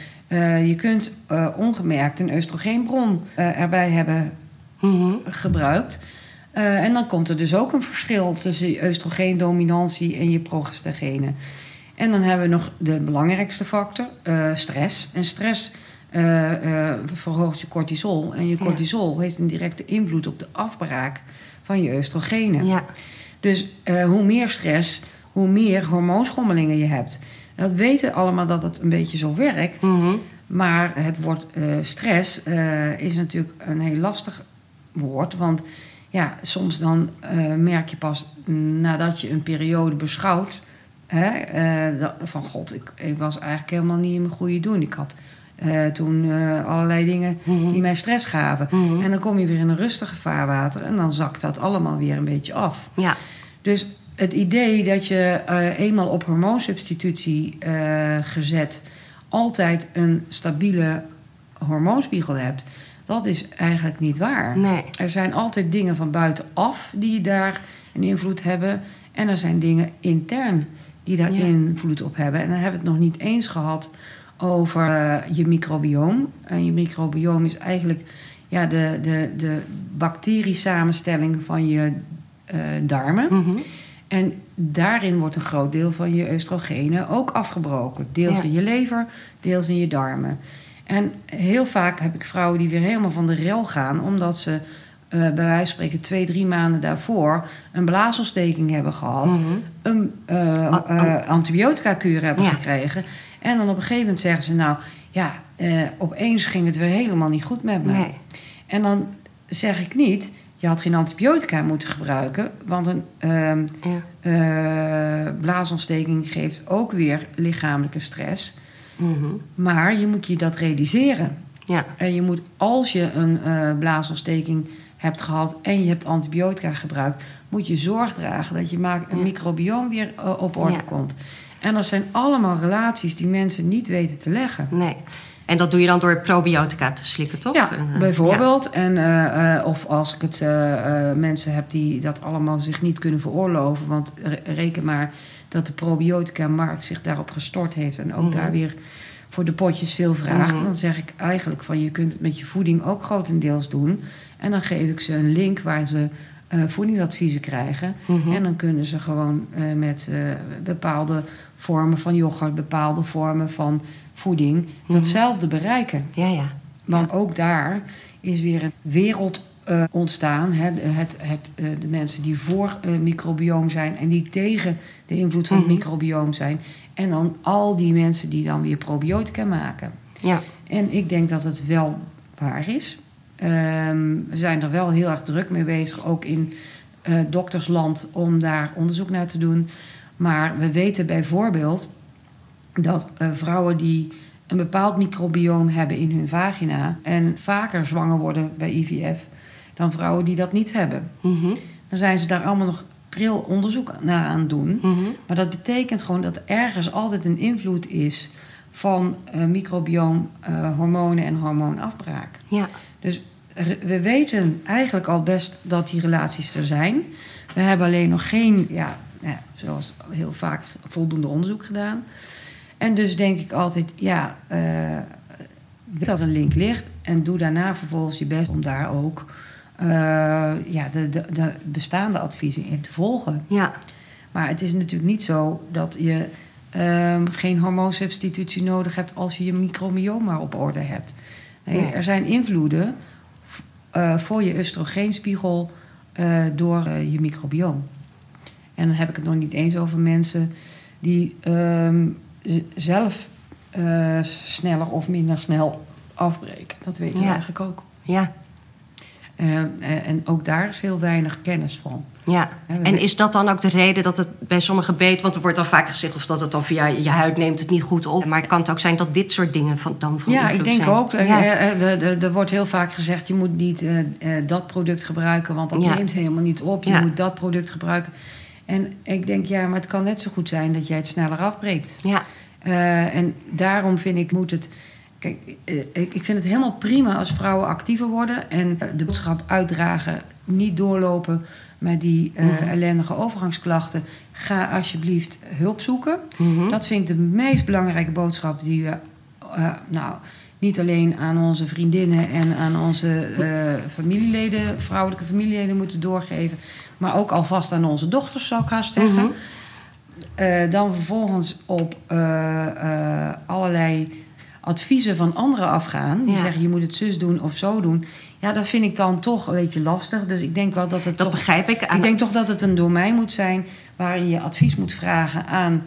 Je kunt ongemerkt een oestrogeenbron erbij hebben Mhm. gebruikt. En dan komt er dus ook een verschil tussen je oestrogeendominantie en je progestagenen. En dan hebben we nog de belangrijkste factor, stress. En stress verhoogt je cortisol. En je Ja. cortisol heeft een directe invloed op de afbraak van je oestrogenen. Ja. Dus eh, hoe meer stress, hoe meer hormoonschommelingen je hebt. Dat weten allemaal dat het een beetje zo werkt. Mhm. Maar het woord eh, stress eh, is natuurlijk een heel lastig woord. Want ja, soms dan merk je pas nadat je een periode beschouwt... Hè, dat, van god, ik, ik was eigenlijk helemaal niet in mijn goede doen. Ik had eh, toen eh, allerlei dingen Mhm. die mij stress gaven. Mhm. En dan kom je weer in een rustige vaarwater... en dan zakt dat allemaal weer een beetje af. Ja. Dus het idee dat je eh, eenmaal op hormoonsubstitutie gezet altijd een stabiele hormoonspiegel hebt, dat is eigenlijk niet waar. Nee. Er zijn altijd dingen van buitenaf die daar een invloed hebben. En er zijn dingen intern die daar Ja. invloed op hebben. En dan hebben we het nog niet eens gehad over eh, je microbioom. En je microbioom is eigenlijk ja, de, de, de bacteriesamenstelling van je eh, darmen. Mhm. En daarin wordt een groot deel van je oestrogenen ook afgebroken. Deels Ja. in je lever, deels in je darmen. En heel vaak heb ik vrouwen die weer helemaal van de rel gaan... omdat ze eh, bij wijze van spreken twee, drie maanden daarvoor... een blaasontsteking hebben gehad... Mhm. een A- eh, antibiotica-kuur hebben Ja. gekregen... en dan op een gegeven moment zeggen ze... nou ja, eh, opeens ging het weer helemaal niet goed met me. Nee. En dan zeg ik niet... je had geen antibiotica moeten gebruiken... want een... ehm, Ja. eh, blaasontsteking geeft ook weer lichamelijke stress. Mhm. Maar je moet je dat realiseren. Ja. En je moet, als je een eh blaasontsteking hebt gehad en je hebt antibiotica gebruikt, moet je zorg dragen dat je maakt een Ja. microbioom weer op orde Ja. komt. En dat zijn allemaal relaties die mensen niet weten te leggen. Nee. En dat doe je dan door probiotica te slikken, toch? Ja, eh, bijvoorbeeld. En, eh, eh, of als ik het mensen heb die dat allemaal zich niet kunnen veroorloven. Want re- reken maar dat de probiotica-markt zich daarop gestort heeft. En ook Mhm. daar weer voor de potjes veel vraagt. Mhm. Dan zeg ik eigenlijk van je kunt het met je voeding ook grotendeels doen. En dan geef ik ze een link waar ze voedingsadviezen krijgen. Mhm. En dan kunnen ze gewoon met bepaalde vormen van yoghurt, bepaalde vormen van voeding, datzelfde bereiken. ja, ja. Want ook daar is weer een wereld eh, ontstaan. Hè? De- Het, het, eh, de mensen die voor het microbioom zijn en die tegen de invloed van het Mhm. microbioom zijn. En dan al die mensen die dan weer probiotica maken. Ja. En ik denk dat het wel waar is. Ehm, we zijn er wel heel erg druk mee bezig, ook in doktersland, om daar onderzoek naar te doen. Maar we weten bijvoorbeeld dat eh, vrouwen die een bepaald microbioom hebben in hun vagina en vaker zwanger worden bij IVF dan vrouwen die dat niet hebben. Mhm. Dan zijn ze daar allemaal nog pril onderzoek naar aan het doen. Mhm. Maar dat betekent gewoon dat er ergens altijd een invloed is van microbioom, eh, hormonen en hormoonafbraak. Ja. Dus we weten eigenlijk al best dat die relaties er zijn. We hebben alleen nog geen, ja, zoals heel vaak, voldoende onderzoek gedaan. En dus denk ik altijd, ja, eh, weet dat er een link ligt. En doe daarna vervolgens je best om daar ook eh, ja, de, de, de bestaande adviezen in te volgen. Ja. Maar het is natuurlijk niet zo dat je ehm, geen hormoonsubstitutie nodig hebt als je je microbioma op orde hebt. Nee. Er zijn invloeden eh, voor je oestrogeenspiegel eh, door eh, je microbioom. En dan heb ik het nog niet eens over mensen die ehm, zelf eh, sneller of minder snel afbreken. Dat weten we Ja. eigenlijk ook. Ja. Eh, eh, en ook daar is heel weinig kennis van. Ja, en is dat dan ook de reden dat het bij sommige beet... want er wordt dan vaak gezegd of dat het dan via je huid neemt het niet goed op... maar kan het ook zijn dat dit soort dingen van, dan van Ja, ik denk zijn? ook. eh, Ja. Er wordt heel vaak gezegd, je moet niet dat product gebruiken, want dat Ja. neemt helemaal niet op. Je Ja. moet dat product gebruiken. En ik denk, ja, maar het kan net zo goed zijn dat jij het sneller afbreekt. ja, Eh, en daarom vind ik, moet het... Kijk, eh, ik, vind het helemaal prima als vrouwen actiever worden... en eh, de boodschap uitdragen, niet doorlopen met die Mhm. ellendige overgangsklachten. Ga alsjeblieft hulp zoeken. Mhm. Dat vind ik de meest belangrijke boodschap die we... nou, niet alleen aan onze vriendinnen en aan onze familieleden... vrouwelijke familieleden moeten doorgeven... maar ook alvast aan onze dochters, zou ik haast zeggen... Mhm. Eh, dan vervolgens op eh, eh, allerlei adviezen van anderen afgaan. Die Ja. zeggen je moet het zus doen of zo doen. Ja, dat vind ik dan toch een beetje lastig. Dus ik denk wel dat het dat toch... begrijp ik. Aan Ik denk toch dat het een domein moet zijn waarin je advies moet vragen aan,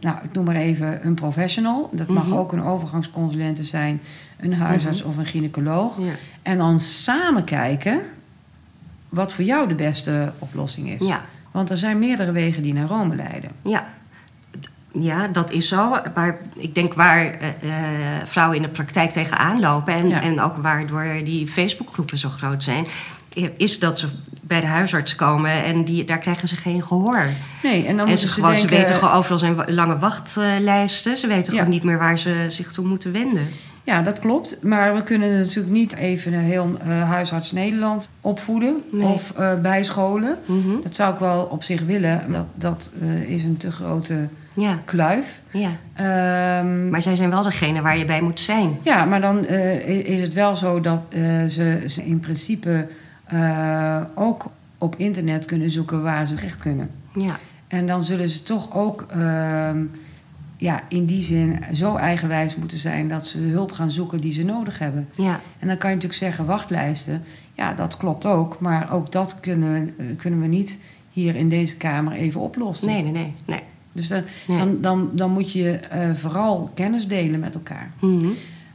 nou, ik noem maar even een professional. Dat mag Mhm. ook een overgangsconsulente zijn, een huisarts of een gynaecoloog. Ja. En dan samen kijken wat voor jou de beste oplossing is. Ja. Want er zijn meerdere wegen die naar Rome leiden. Ja. Ja, dat is zo. Maar ik denk waar eh, eh, vrouwen in de praktijk tegenaan lopen... En, Ja. en ook waardoor die Facebookgroepen zo groot zijn... is dat ze bij de huisarts komen en die, daar krijgen ze geen gehoor. Nee, en dan en moeten ze, ze gewoon, ze denken- weten gewoon overal zijn lange wachtlijsten. Ze weten Ja. gewoon niet meer waar ze zich toe moeten wenden. Ja, dat klopt. Maar we kunnen natuurlijk niet even een heel eh, huisarts Nederland opvoeden Nee. of eh, bijscholen. Mhm. Dat zou ik wel op zich willen. Dat, dat eh, is een te grote Ja, kluif. ja. Ehm, Maar zij zijn wel degene waar je bij moet zijn. ja, maar dan is het wel zo dat ze, ze in principe ook op internet kunnen zoeken waar ze terecht kunnen. Ja, En dan zullen ze toch ook ehm, ja, in die zin zo eigenwijs moeten zijn dat ze de hulp gaan zoeken die ze nodig hebben. ja, En dan kan je natuurlijk zeggen wachtlijsten. Ja, dat klopt ook. Maar ook dat kunnen, eh, kunnen we niet hier in deze kamer even oplossen. nee, nee, nee. nee. Dus dan, Nee. dan, dan, dan moet je eh, vooral kennis delen met elkaar. Mhm.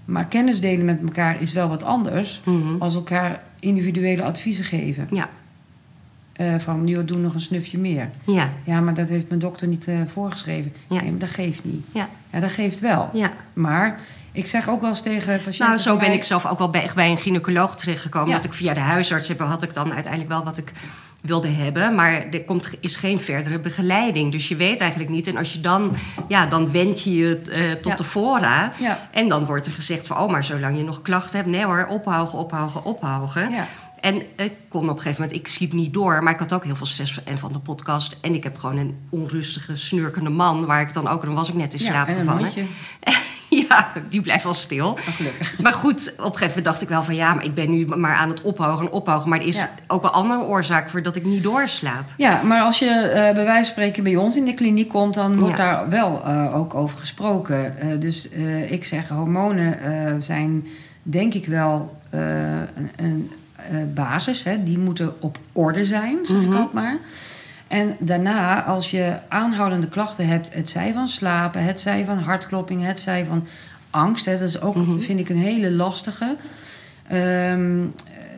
Maar kennis delen met elkaar is wel wat anders Mhm. als elkaar individuele adviezen geven. Ja, Eh, van, joh, doe nog een snufje meer. ja, Ja, maar dat heeft mijn dokter niet eh, voorgeschreven. Ja. Nee, maar dat geeft niet. ja, Ja, dat geeft wel. ja. Maar ik zeg ook wel eens tegen patiënten... Nou, zo ben ik zelf ook wel bij, echt bij een gynaecoloog terechtgekomen. Ja. Dat ik via de huisarts heb, had ik dan uiteindelijk wel wat ik wilde hebben. Maar er komt, is geen verdere begeleiding. Dus je weet eigenlijk niet. En als je dan, ja, dan wend je je eh, tot Ja. de fora. Ja. En dan wordt er gezegd van, oh, maar zolang je nog klachten hebt... nee hoor, ophouden, ophouden, ophouden. Ja. En ik kon op een gegeven moment, ik sliep niet door, maar ik had ook heel veel stress en van de podcast. En ik heb gewoon een onrustige, snurkende man, waar ik dan ook, dan was ik net in Ja, slaap gevallen. [laughs] ja, die blijft wel stil. Ah, gelukkig. Maar goed, op een gegeven moment dacht ik wel van ja, maar ik ben nu maar aan het ophogen en ophogen. Maar er is Ja. ook een andere oorzaak voor dat ik niet doorslaap. Ja, maar als je eh, bij wijze van spreken bij ons in de kliniek komt, dan wordt Ja. daar wel eh, ook over gesproken. Eh, dus ik zeg, hormonen zijn denk ik wel een, een basis. Hè. Die moeten op orde zijn, zeg ik Mhm. altijd maar. En daarna, als je aanhoudende klachten hebt, het zij van slapen, het zij van hartklopping, het zij van angst. Hè, dat is ook, Mhm. vind ik, een hele lastige. Ehm, eh,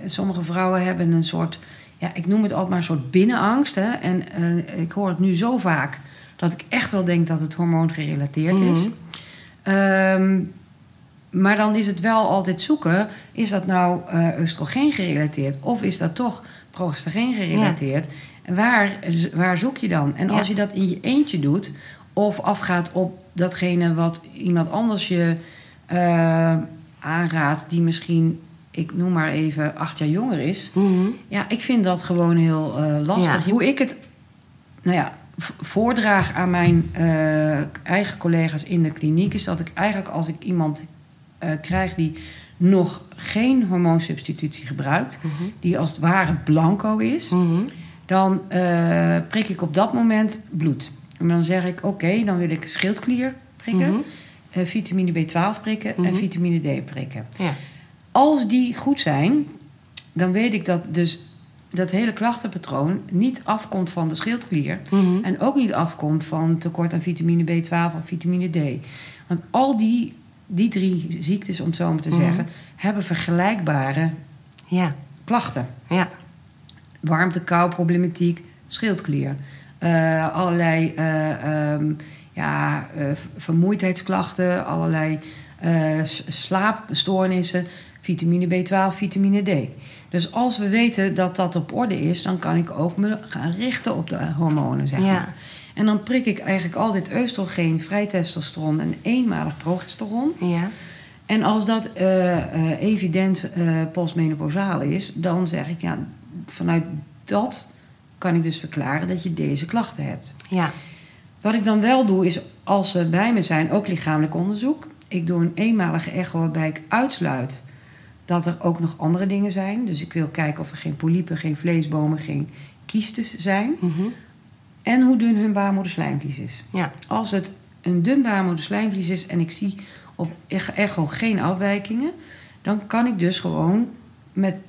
sommige vrouwen hebben een soort, ja, ik noem het altijd maar een soort binnenangst. Hè? En eh, ik hoor het nu zo vaak dat ik echt wel denk dat het hormoon gerelateerd is. Mhm. Maar dan is het wel altijd zoeken, is dat nou eh oestrogeen gerelateerd of is dat toch progestageen gerelateerd? En waar, waar zoek je dan? En Ja. als je dat in je eentje doet of afgaat op datgene wat iemand anders je eh, aanraadt, die misschien, ik noem maar even, acht jaar jonger is. Mhm. Ja, ik vind dat gewoon heel eh, lastig. Ja. Hoe ik het, nou ja, voordraag aan mijn eigen collega's in de kliniek... is dat ik eigenlijk als ik iemand eh, krijg die nog geen hormoonsubstitutie gebruikt... die als het ware blanco is... Mhm. dan eh, prik ik op dat moment bloed. En dan zeg ik, oké, dan wil ik schildklier prikken... Mhm. eh, vitamine B12 prikken en Mhm. vitamine D prikken. Ja. Als die goed zijn, dan weet ik dat dus dat hele klachtenpatroon niet afkomt van de schildklier. Mhm. En ook niet afkomt van tekort aan vitamine B12 of vitamine D. Want al die, die drie ziektes, om het zo maar te Mhm. zeggen, hebben vergelijkbare Ja. klachten. Ja. Warmte, kou, problematiek, schildklier. Eh, allerlei eh, ehm, ja, eh, vermoeidheidsklachten, allerlei slaapstoornissen, vitamine B12, vitamine D. Dus als we weten dat dat op orde is, dan kan ik ook me gaan richten op de hormonen, zeg Ja. En dan prik ik eigenlijk altijd oestrogeen, vrij testosteron en eenmalig progesteron. Ja. En als dat eh, eh, evident eh postmenopausaal is, dan zeg ik ja, vanuit dat kan ik dus verklaren dat je deze klachten hebt. Ja. Wat ik dan wel doe, is als ze bij me zijn, ook lichamelijk onderzoek. Ik doe een eenmalige echo waarbij ik uitsluit dat er ook nog andere dingen zijn. Dus ik wil kijken of er geen polypen, geen vleesbomen, geen kiestes zijn. Mhm. En hoe dun hun baarmoederslijmvlies is. Ja. Als het een dun baarmoederslijmvlies is en ik zie op echo geen afwijkingen, dan kan ik dus gewoon met,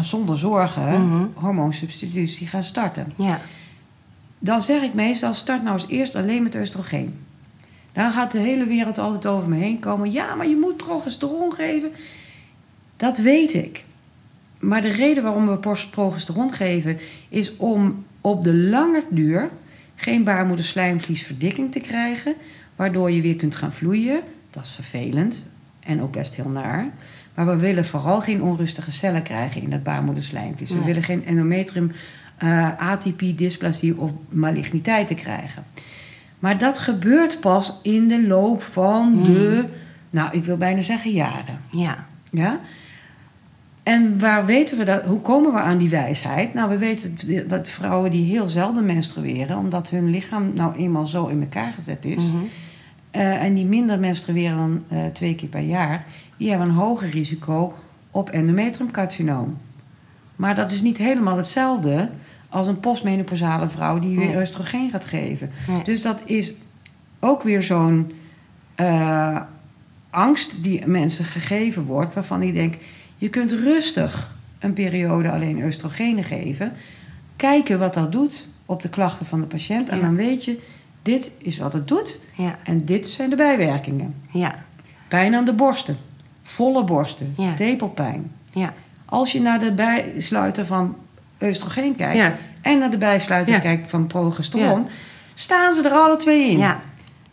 zonder zorgen Mhm. hormoonsubstitutie gaan starten. Ja. Dan zeg ik meestal, start nou eens eerst alleen met oestrogeen. Dan gaat de hele wereld altijd over me heen komen. Ja, maar je moet progesteron geven. Dat weet ik. Maar de reden waarom we progesteron geven... is om op de lange duur geen baarmoederslijmvliesverdikking te krijgen... waardoor je weer kunt gaan vloeien. Dat is vervelend en ook best heel naar. Maar we willen vooral geen onrustige cellen krijgen in dat baarmoederslijmvlies. We willen geen endometrium eh, atypie, dysplasie of maligniteiten krijgen. Maar dat gebeurt pas in de loop van de, nou, ik wil bijna zeggen jaren. Ja. Ja? En waar weten we dat? Hoe komen we aan die wijsheid? Nou, we weten dat vrouwen die heel zelden menstrueren, omdat hun lichaam nou eenmaal zo in elkaar gezet is, Mhm. eh, en die minder menstrueren dan eh, twee keer per jaar, die hebben een hoger risico op endometriumcarcinoom. Maar dat is niet helemaal hetzelfde als een postmenopausale vrouw die weer Nee. oestrogeen gaat geven. Nee. Dus dat is ook weer zo'n eh, angst die mensen gegeven wordt, waarvan ik denk, je kunt rustig een periode alleen oestrogenen geven, kijken wat dat doet op de klachten van de patiënt, en Ja. dan weet je, dit is wat het doet Ja. en dit zijn de bijwerkingen. Ja. Pijn aan de borsten, volle borsten, Ja. tepelpijn. Ja. Als je naar de bijsluiter van oestrogeen kijkt en naar de bijsluiter kijkt van progesteron, staan ze er alle twee in. Ja.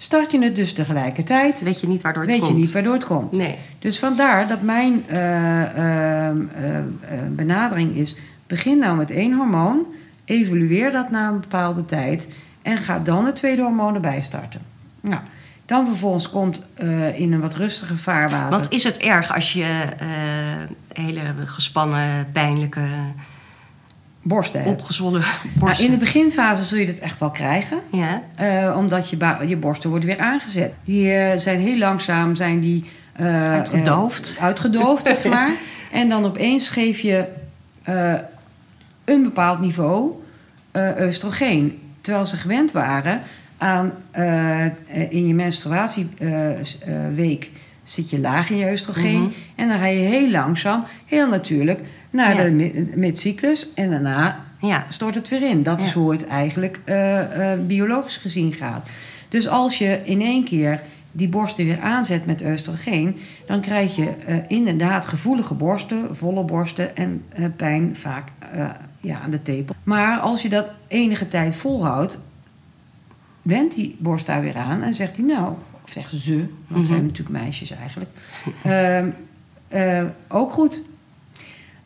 Start je het dus tegelijkertijd, Weet je niet waardoor het weet komt. je niet waardoor het komt. Nee. Dus vandaar dat mijn eh, ehm, eh, eh, benadering is: begin nou met één hormoon, evalueer dat na een bepaalde tijd en ga dan het tweede hormoon erbij starten. Nou, dan vervolgens komt in een wat rustiger vaarwater. Want is het erg als je hele gespannen, pijnlijke, borsten hebt. opgezwollen [laughs] Nou, borsten... in de beginfase zul je dat echt wel krijgen. Ja. eh, omdat je, je borsten worden weer aangezet. Die eh, zijn heel langzaam, zijn die... eh, Uitgedoofd. uitgedoofd, zeg [laughs] maar. En dan opeens geef je een bepaald niveau oestrogeen. Terwijl ze gewend waren aan... in je menstruatieweek zit je laag in je oestrogeen. Mhm. En dan ga je heel langzaam, heel natuurlijk... naar Ja. de mi- midcyclus. En daarna Ja. stort het weer in. Dat is hoe het eigenlijk eh, eh, biologisch gezien gaat. Dus als je in één keer die borsten weer aanzet met oestrogeen, dan krijg je eh, inderdaad gevoelige borsten, volle borsten en pijn vaak ja, aan de tepel. Maar als je dat enige tijd volhoudt, wendt die borst daar weer aan en zegt hij nou, of zeggen ze, want Mhm. zijn natuurlijk meisjes eigenlijk, [laughs] ehm, eh, ook goed.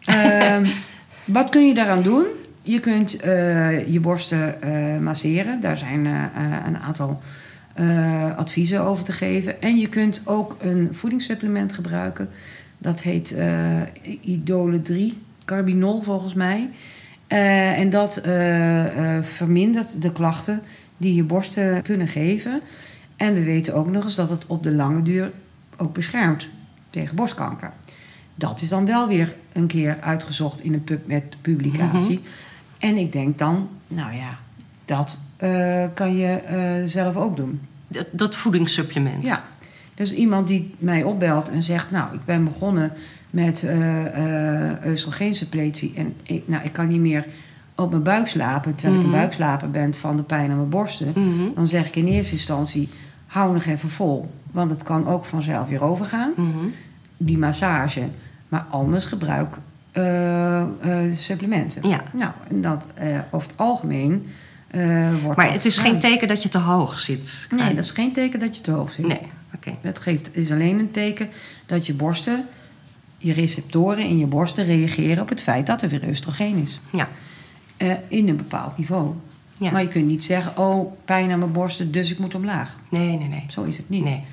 Ehm, [laughs] wat kun je daaraan doen? Je kunt eh, je borsten eh, masseren. Daar zijn eh, een aantal adviezen over te geven. En je kunt ook een voedingssupplement gebruiken. Dat heet Idole 3, carbinol volgens mij. En dat vermindert de klachten die je borsten kunnen geven. En we weten ook nog eens dat het op de lange duur ook beschermt tegen borstkanker. Dat is dan wel weer een keer uitgezocht in een PubMed publicatie. En ik denk dan, nou ja, dat eh, kan je eh, zelf ook doen. Dat, dat voedingssupplement. Ja, dus iemand die mij opbelt en zegt... nou, ik ben begonnen met eh eh oestrogeensuppletie... en ik, nou, ik kan niet meer op mijn buik slapen... terwijl ik een buikslaper ben van de pijn aan mijn borsten... Mhm. dan zeg ik in eerste instantie... hou nog even vol, want het kan ook vanzelf weer overgaan. Mhm. Die massage. Maar anders gebruik eh, eh, supplementen. Ja. Nou, en dat eh, over het algemeen wordt Maar het is geen teken dat je te hoog zit. Nee, dat is geen teken dat je te hoog zit. Nee, oké. Het geeft, is alleen een teken dat je borsten, je receptoren in je borsten reageren op het feit dat er weer oestrogeen is. Ja. In een bepaald niveau. Ja. Maar je kunt niet zeggen, oh, pijn aan mijn borsten, dus ik moet omlaag. Nee, nee, nee. Zo is het niet. Nee.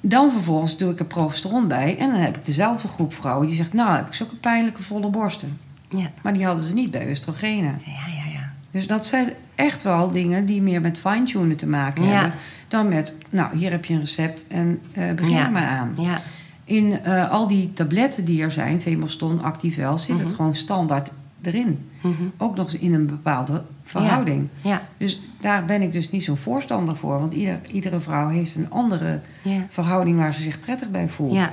Dan vervolgens doe ik er progesteron bij en dan heb ik dezelfde groep vrouwen die zegt, nou heb ik zulke pijnlijke volle borsten. Ja. Maar die hadden ze niet bij oestrogenen. Ja, ja, ja. Dus dat zijn echt wel dingen die meer met fine-tunen te maken Ja. hebben. Dan met, nou, hier heb je een recept en eh begin Ja. er maar aan. Ja. In eh, al die tabletten die er zijn, Femoston, Activel, zit het gewoon standaard erin. Mhm. Ook nog eens in een bepaalde verhouding. Ja. Dus daar ben ik dus niet zo'n voorstander voor. Want ieder, iedere vrouw heeft een andere Ja. verhouding waar ze zich prettig bij voelt. Ja.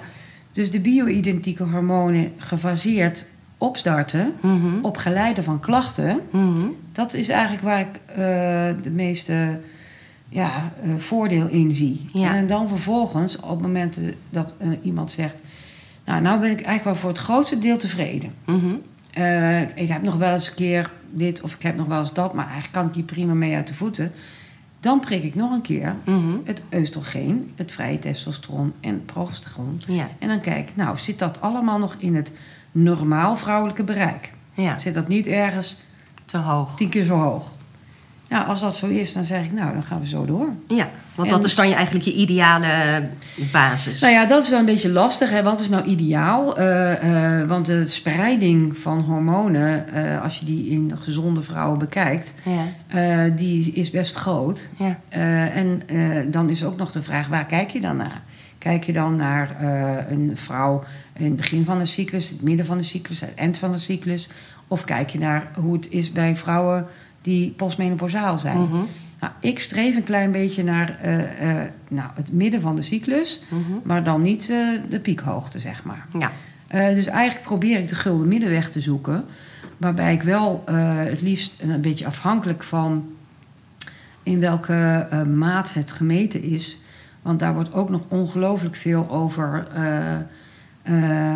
Dus de bio-identieke hormonen gefaseerd opstarten, Mhm. op geleide van klachten, Mhm. dat is eigenlijk waar ik eh, de meeste ja, eh, voordeel in zie. Ja. En dan vervolgens, op momenten dat eh, iemand zegt... nou, nou ben ik eigenlijk wel voor het grootste deel tevreden. Mhm. Eh, ik heb nog wel eens een keer dit of ik heb nog wel eens dat... maar eigenlijk kan ik die prima mee uit de voeten. Dan prik ik nog een keer Mhm. het oestrogeen, het vrije testosteron en progesteron. Ja. En dan kijk nou, zit dat allemaal nog in het normaal vrouwelijke bereik? Ja. Zit dat niet ergens Te hoog. tien keer zo hoog? Nou, als dat zo is, dan zeg ik, nou, dan gaan we zo door. Ja. Want En- dat is dan je, eigenlijk je ideale basis. Nou ja, dat is wel een beetje lastig. Hè? Wat is nou ideaal? Eh, eh, want de spreiding van hormonen, eh, als je die in gezonde vrouwen bekijkt, Ja. eh, die is best groot. Ja. Eh, en eh, dan is ook nog de vraag, waar kijk je dan naar? Kijk je dan naar eh, een vrouw in het begin van de cyclus, het midden van de cyclus, het eind van de cyclus? Of kijk je naar hoe het is bij vrouwen die postmenopausaal zijn? Mhm. Nou, ik streef een klein beetje naar eh, eh, nou, het midden van de cyclus, Mhm. maar dan niet eh, de piekhoogte, zeg maar. Ja. Dus eigenlijk probeer ik de gulden middenweg te zoeken. Waarbij ik wel het liefst een, een beetje afhankelijk van in welke maat het gemeten is. Want daar wordt ook nog ongelooflijk veel over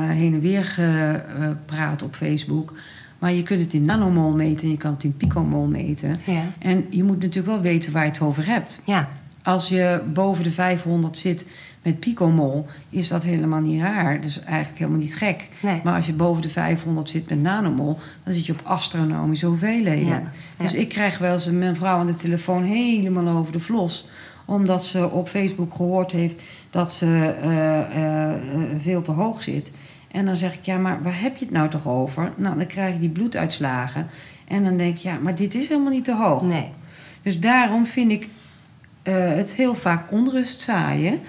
heen en weer gepraat op Facebook. Maar je kunt het in nanomol meten en je kan het in picomol meten. Ja. En je moet natuurlijk wel weten waar je het over hebt. Ja. Als je boven de 500 zit met picomol, is dat helemaal niet raar. Dus eigenlijk helemaal niet gek. Nee. Maar als je boven de 500 zit met nanomol, dan zit je op astronomische hoeveelheden. Ja. Dus ik krijg wel eens een mijn vrouw aan de telefoon helemaal over de vlos. Omdat ze op Facebook gehoord heeft dat ze eh, eh, eh, veel te hoog zit. En dan zeg ik, ja, maar waar heb je het nou toch over? Nou, dan krijg je die bloeduitslagen. En dan denk ik, ja, maar dit is helemaal niet te hoog. Nee. Dus daarom vind ik eh, het heel vaak onrust zaaien.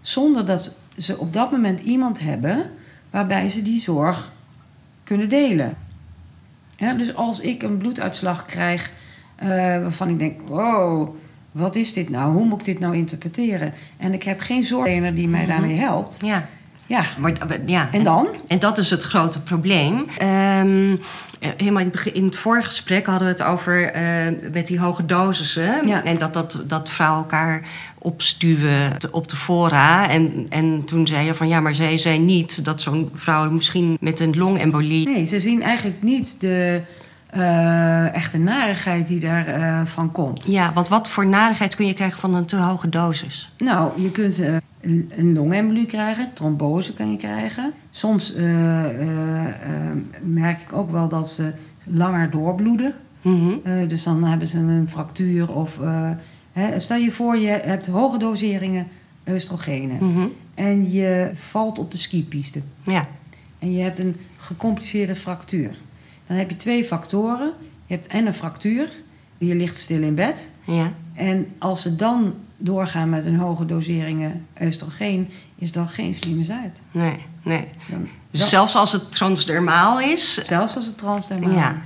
Zonder dat ze op dat moment iemand hebben waarbij ze die zorg kunnen delen. Ja, dus als ik een bloeduitslag krijg eh, waarvan ik denk: wow, wat is dit nou? Hoe moet ik dit nou interpreteren? En ik heb geen zorgverlener die mij daarmee helpt. Ja. Ja, Maar, ja. en dan? En dat is het grote probleem. Ehm, eh, helemaal in het, in het vorige gesprek hadden we het over eh, met die hoge dosissen. Ja. En dat, dat, dat vrouwen elkaar opstuwen op de fora. En, en toen zei je van ja, maar zij zei niet dat zo'n vrouw misschien met een longembolie. Nee, ze zien eigenlijk niet de eh, echte narigheid die daarvan van van komt. Ja, want wat voor narigheid kun je krijgen van een te hoge dosis? Nou, je kunt eh, een, longembolie krijgen, trombose kan je krijgen. Soms eh, eh, eh, merk ik ook wel dat ze langer doorbloeden. Mhm. Eh, dus dan hebben ze een fractuur of... eh, hè, stel je voor, je hebt hoge doseringen oestrogenen. Mhm. En je valt op de skipiste. Ja. En je hebt een gecompliceerde fractuur. Dan heb je twee factoren. Je hebt en een fractuur, je ligt stil in bed. Ja. En als ze dan doorgaan met een hoge doseringen oestrogeen, is dat geen slimme zaad. Nee, nee. Dan, Dus zelfs als het transdermaal is. zelfs als het transdermaal Ja. is.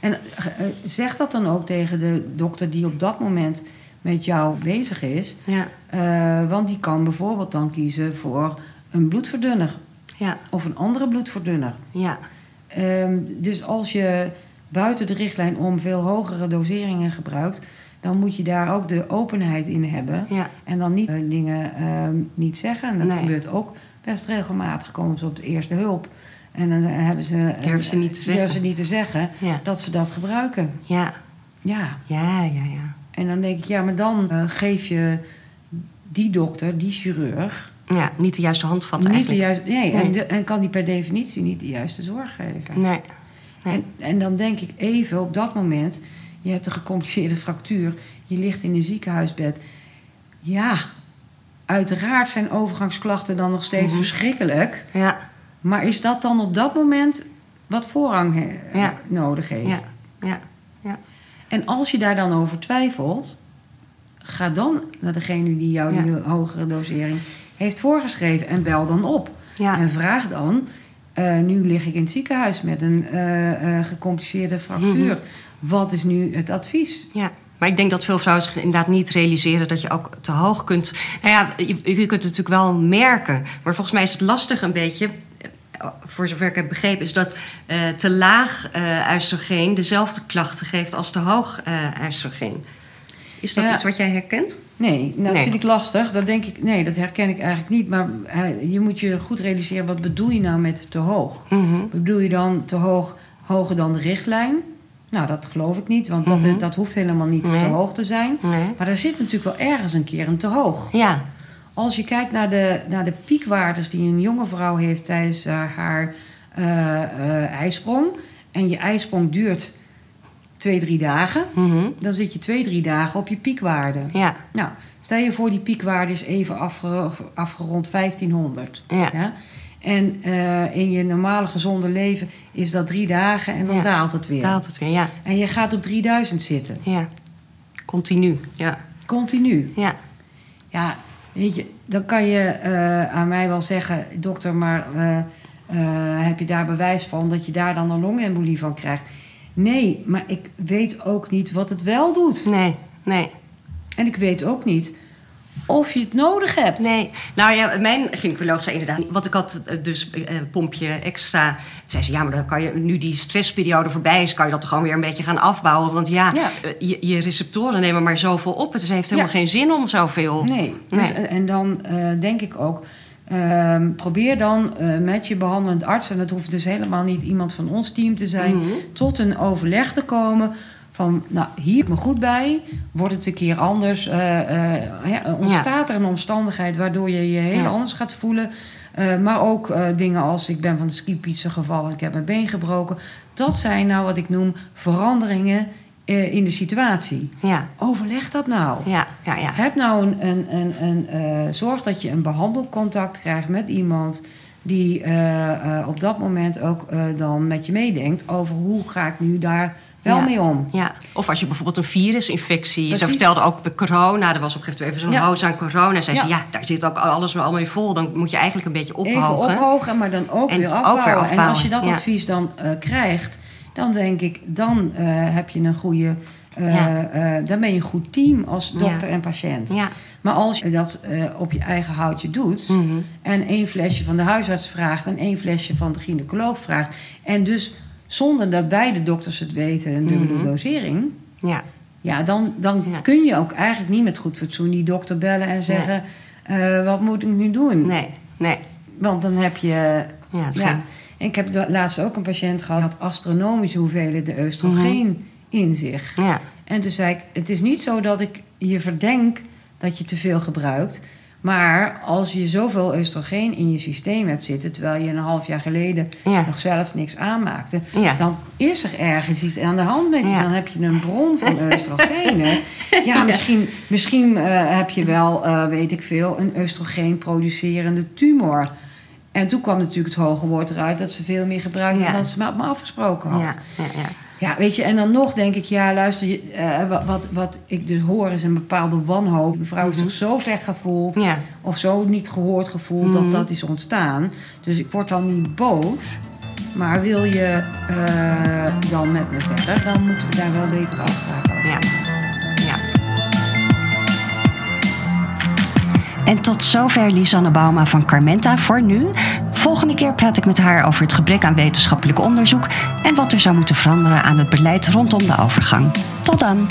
En eh, zeg dat dan ook tegen de dokter die op dat moment met jou bezig is. Ja, Eh, want die kan bijvoorbeeld dan kiezen voor een bloedverdunner ja, of een andere bloedverdunner. ja. Ehm, dus als je buiten de richtlijn om veel hogere doseringen gebruikt, dan moet je daar ook de openheid in hebben. ja. En dan niet eh, dingen ehm, niet zeggen. En dat Nee. gebeurt ook best regelmatig. Komen ze op de eerste hulp. En dan eh, hebben ze, eh, Durven ze niet te zeggen. durven ze niet te zeggen Ja. dat ze dat gebruiken. Ja, Ja. ja, ja, ja. En dan denk ik, ja, maar dan geef je die dokter, die chirurg, Ja, niet de juiste handvat niet de eigenlijk. juiste. Nee, En, de- en kan die per definitie niet de juiste zorg geven. Nee. Nee. En, en dan denk ik even op dat moment, je hebt een gecompliceerde fractuur, je ligt in een ziekenhuisbed. Ja, uiteraard zijn overgangsklachten dan nog steeds Mhm. verschrikkelijk. Ja, Maar is dat dan op dat moment wat voorrang he- Ja. nodig heeft? ja, ja. ja. En als je daar dan over twijfelt, ga dan naar degene die jou die hogere dosering heeft voorgeschreven en bel dan op. Ja. En vraag dan, eh, nu lig ik in het ziekenhuis met een eh, eh, gecompliceerde fractuur. Mhm. Wat is nu het advies? Ja, maar ik denk dat veel vrouwen zich inderdaad niet realiseren dat je ook te hoog kunt. Nou ja, je, je kunt het natuurlijk wel merken. Maar volgens mij is het lastig een beetje. Voor zover ik heb begrepen, is dat te laag eh oestrogeen dezelfde klachten geeft als te hoog oestrogeen. Is dat Ja. iets wat jij herkent? Nee, nou, dat Nee. vind ik lastig. Dat denk ik, nee, dat herken ik eigenlijk niet. Maar je moet je goed realiseren, wat bedoel je nou met te hoog? Mhm. Bedoel je dan te hoog, hoger dan de richtlijn? Nou, dat geloof ik niet, want dat, Mhm. dat hoeft helemaal niet Nee. te hoog te zijn. Nee. Maar er zit natuurlijk wel ergens een keer een te hoog. Ja, Als je kijkt naar de, naar de piekwaardes die een jonge vrouw heeft tijdens eh, haar eh, ijsprong. En je ijsprong duurt twee, drie dagen. Mhm. Dan zit je twee, drie dagen op je piekwaarde. ja, Nou, stel je voor die piekwaarde is even afge- afgerond 1500. ja, En eh, in je normale gezonde leven is dat drie dagen en dan Ja. daalt het weer. daalt het weer. Ja, En je gaat op 3000 zitten. ja. Continu. Ja, Continu. ja, Ja, weet je, dan kan je eh, aan mij wel zeggen, dokter, maar eh, heb je daar bewijs van dat je daar dan een longembolie van krijgt? Nee, maar ik weet ook niet wat het wel doet. nee, nee. En ik weet ook niet of je het nodig hebt. Nee, nou ja, mijn gynaecoloog zei inderdaad... Want ik had eh, dus eh, een pompje extra. Zei ze, ja, maar dan kan je nu die stressperiode voorbij is... kan je dat toch gewoon weer een beetje gaan afbouwen. Want ja, Ja. eh, je, je receptoren nemen maar zoveel op. Het heeft helemaal Ja. geen zin om zoveel. Nee. Dus, Nee. en- En dan eh, denk ik ook, ehm, probeer dan eh, met je behandelend arts... en dat hoeft dus helemaal niet iemand van ons team te zijn... Mhm. tot een overleg te komen van, nou, hier me goed bij. Wordt het een keer anders? eh, eh, ja, ontstaat er een omstandigheid waardoor je je heel Ja. anders gaat voelen? Maar ook dingen als ik ben van de skipizza gevallen, ik heb mijn been gebroken. Dat zijn nou wat ik noem veranderingen eh, in de situatie. Ja, Overleg dat nou. ja, ja, ja. Heb nou een, een, een, een eh, zorg dat je een behandelcontact krijgt met iemand die eh, op dat moment ook dan met je meedenkt over hoe ga ik nu daar wel Ja. mee om. Ja, of als je bijvoorbeeld een virusinfectie... Ze Precies. vertelde ook bij corona, er was op een gegeven moment even zo'n Ja. hoos aan corona. Zei ze, Ja. ja, daar zit ook alles wel mee vol. Dan moet je eigenlijk een beetje Even ophogen. ophogen, maar dan ook, En weer, ook afbouwen. En als je dat ja. advies dan krijgt, dan denk ik, dan eh, heb je een goede. eh, Ja. eh, dan ben je een goed team als dokter Ja. en patiënt. Ja. Maar als je dat op je eigen houtje doet Mhm. en één flesje van de huisarts vraagt en één flesje van de gynaecoloog vraagt, en dus zonder dat beide dokters het weten, een dubbele Mhm. dosering, Ja, ja, dan, dan kun je ook eigenlijk niet met goed fatsoen die dokter bellen en zeggen: Wat moet ik nu doen? nee, nee. Want dan heb je. Ja, ik heb laatst ook een patiënt gehad, die had astronomische hoeveelheden oestrogeen in zich. Ja, En toen zei ik: Het is niet zo dat ik je verdenk dat je te veel gebruikt. Maar als je zoveel oestrogeen in je systeem hebt zitten, terwijl je een half jaar geleden Ja. nog zelf niks aanmaakte, Ja. dan is er ergens iets aan de hand met je. Ja. Dan heb je een bron van [laughs] oestrogenen. ja, misschien, misschien eh, heb je wel, eh, weet ik veel, een oestrogeen producerende tumor. En toen kwam natuurlijk het hoge woord eruit dat ze veel meer gebruikte Ja. dan ze met me afgesproken had. Ja, ja, ja. Weet je, en dan nog denk ik, ja, luister, je, eh, wat, wat, wat ik dus hoor is een bepaalde wanhoop. Mevrouw heeft zich zo slecht gevoeld Mhm. Of zo niet gehoord gevoeld Mhm. dat dat is ontstaan. Dus ik word dan niet boos. Maar wil je eh, dan met me verder, dan moeten we daar wel beter afspraken over ja. En tot zover Lisanne Bauma van Carmenta voor nu. Volgende keer praat ik met haar over het gebrek aan wetenschappelijk onderzoek en wat er zou moeten veranderen aan het beleid rondom de overgang. Tot dan!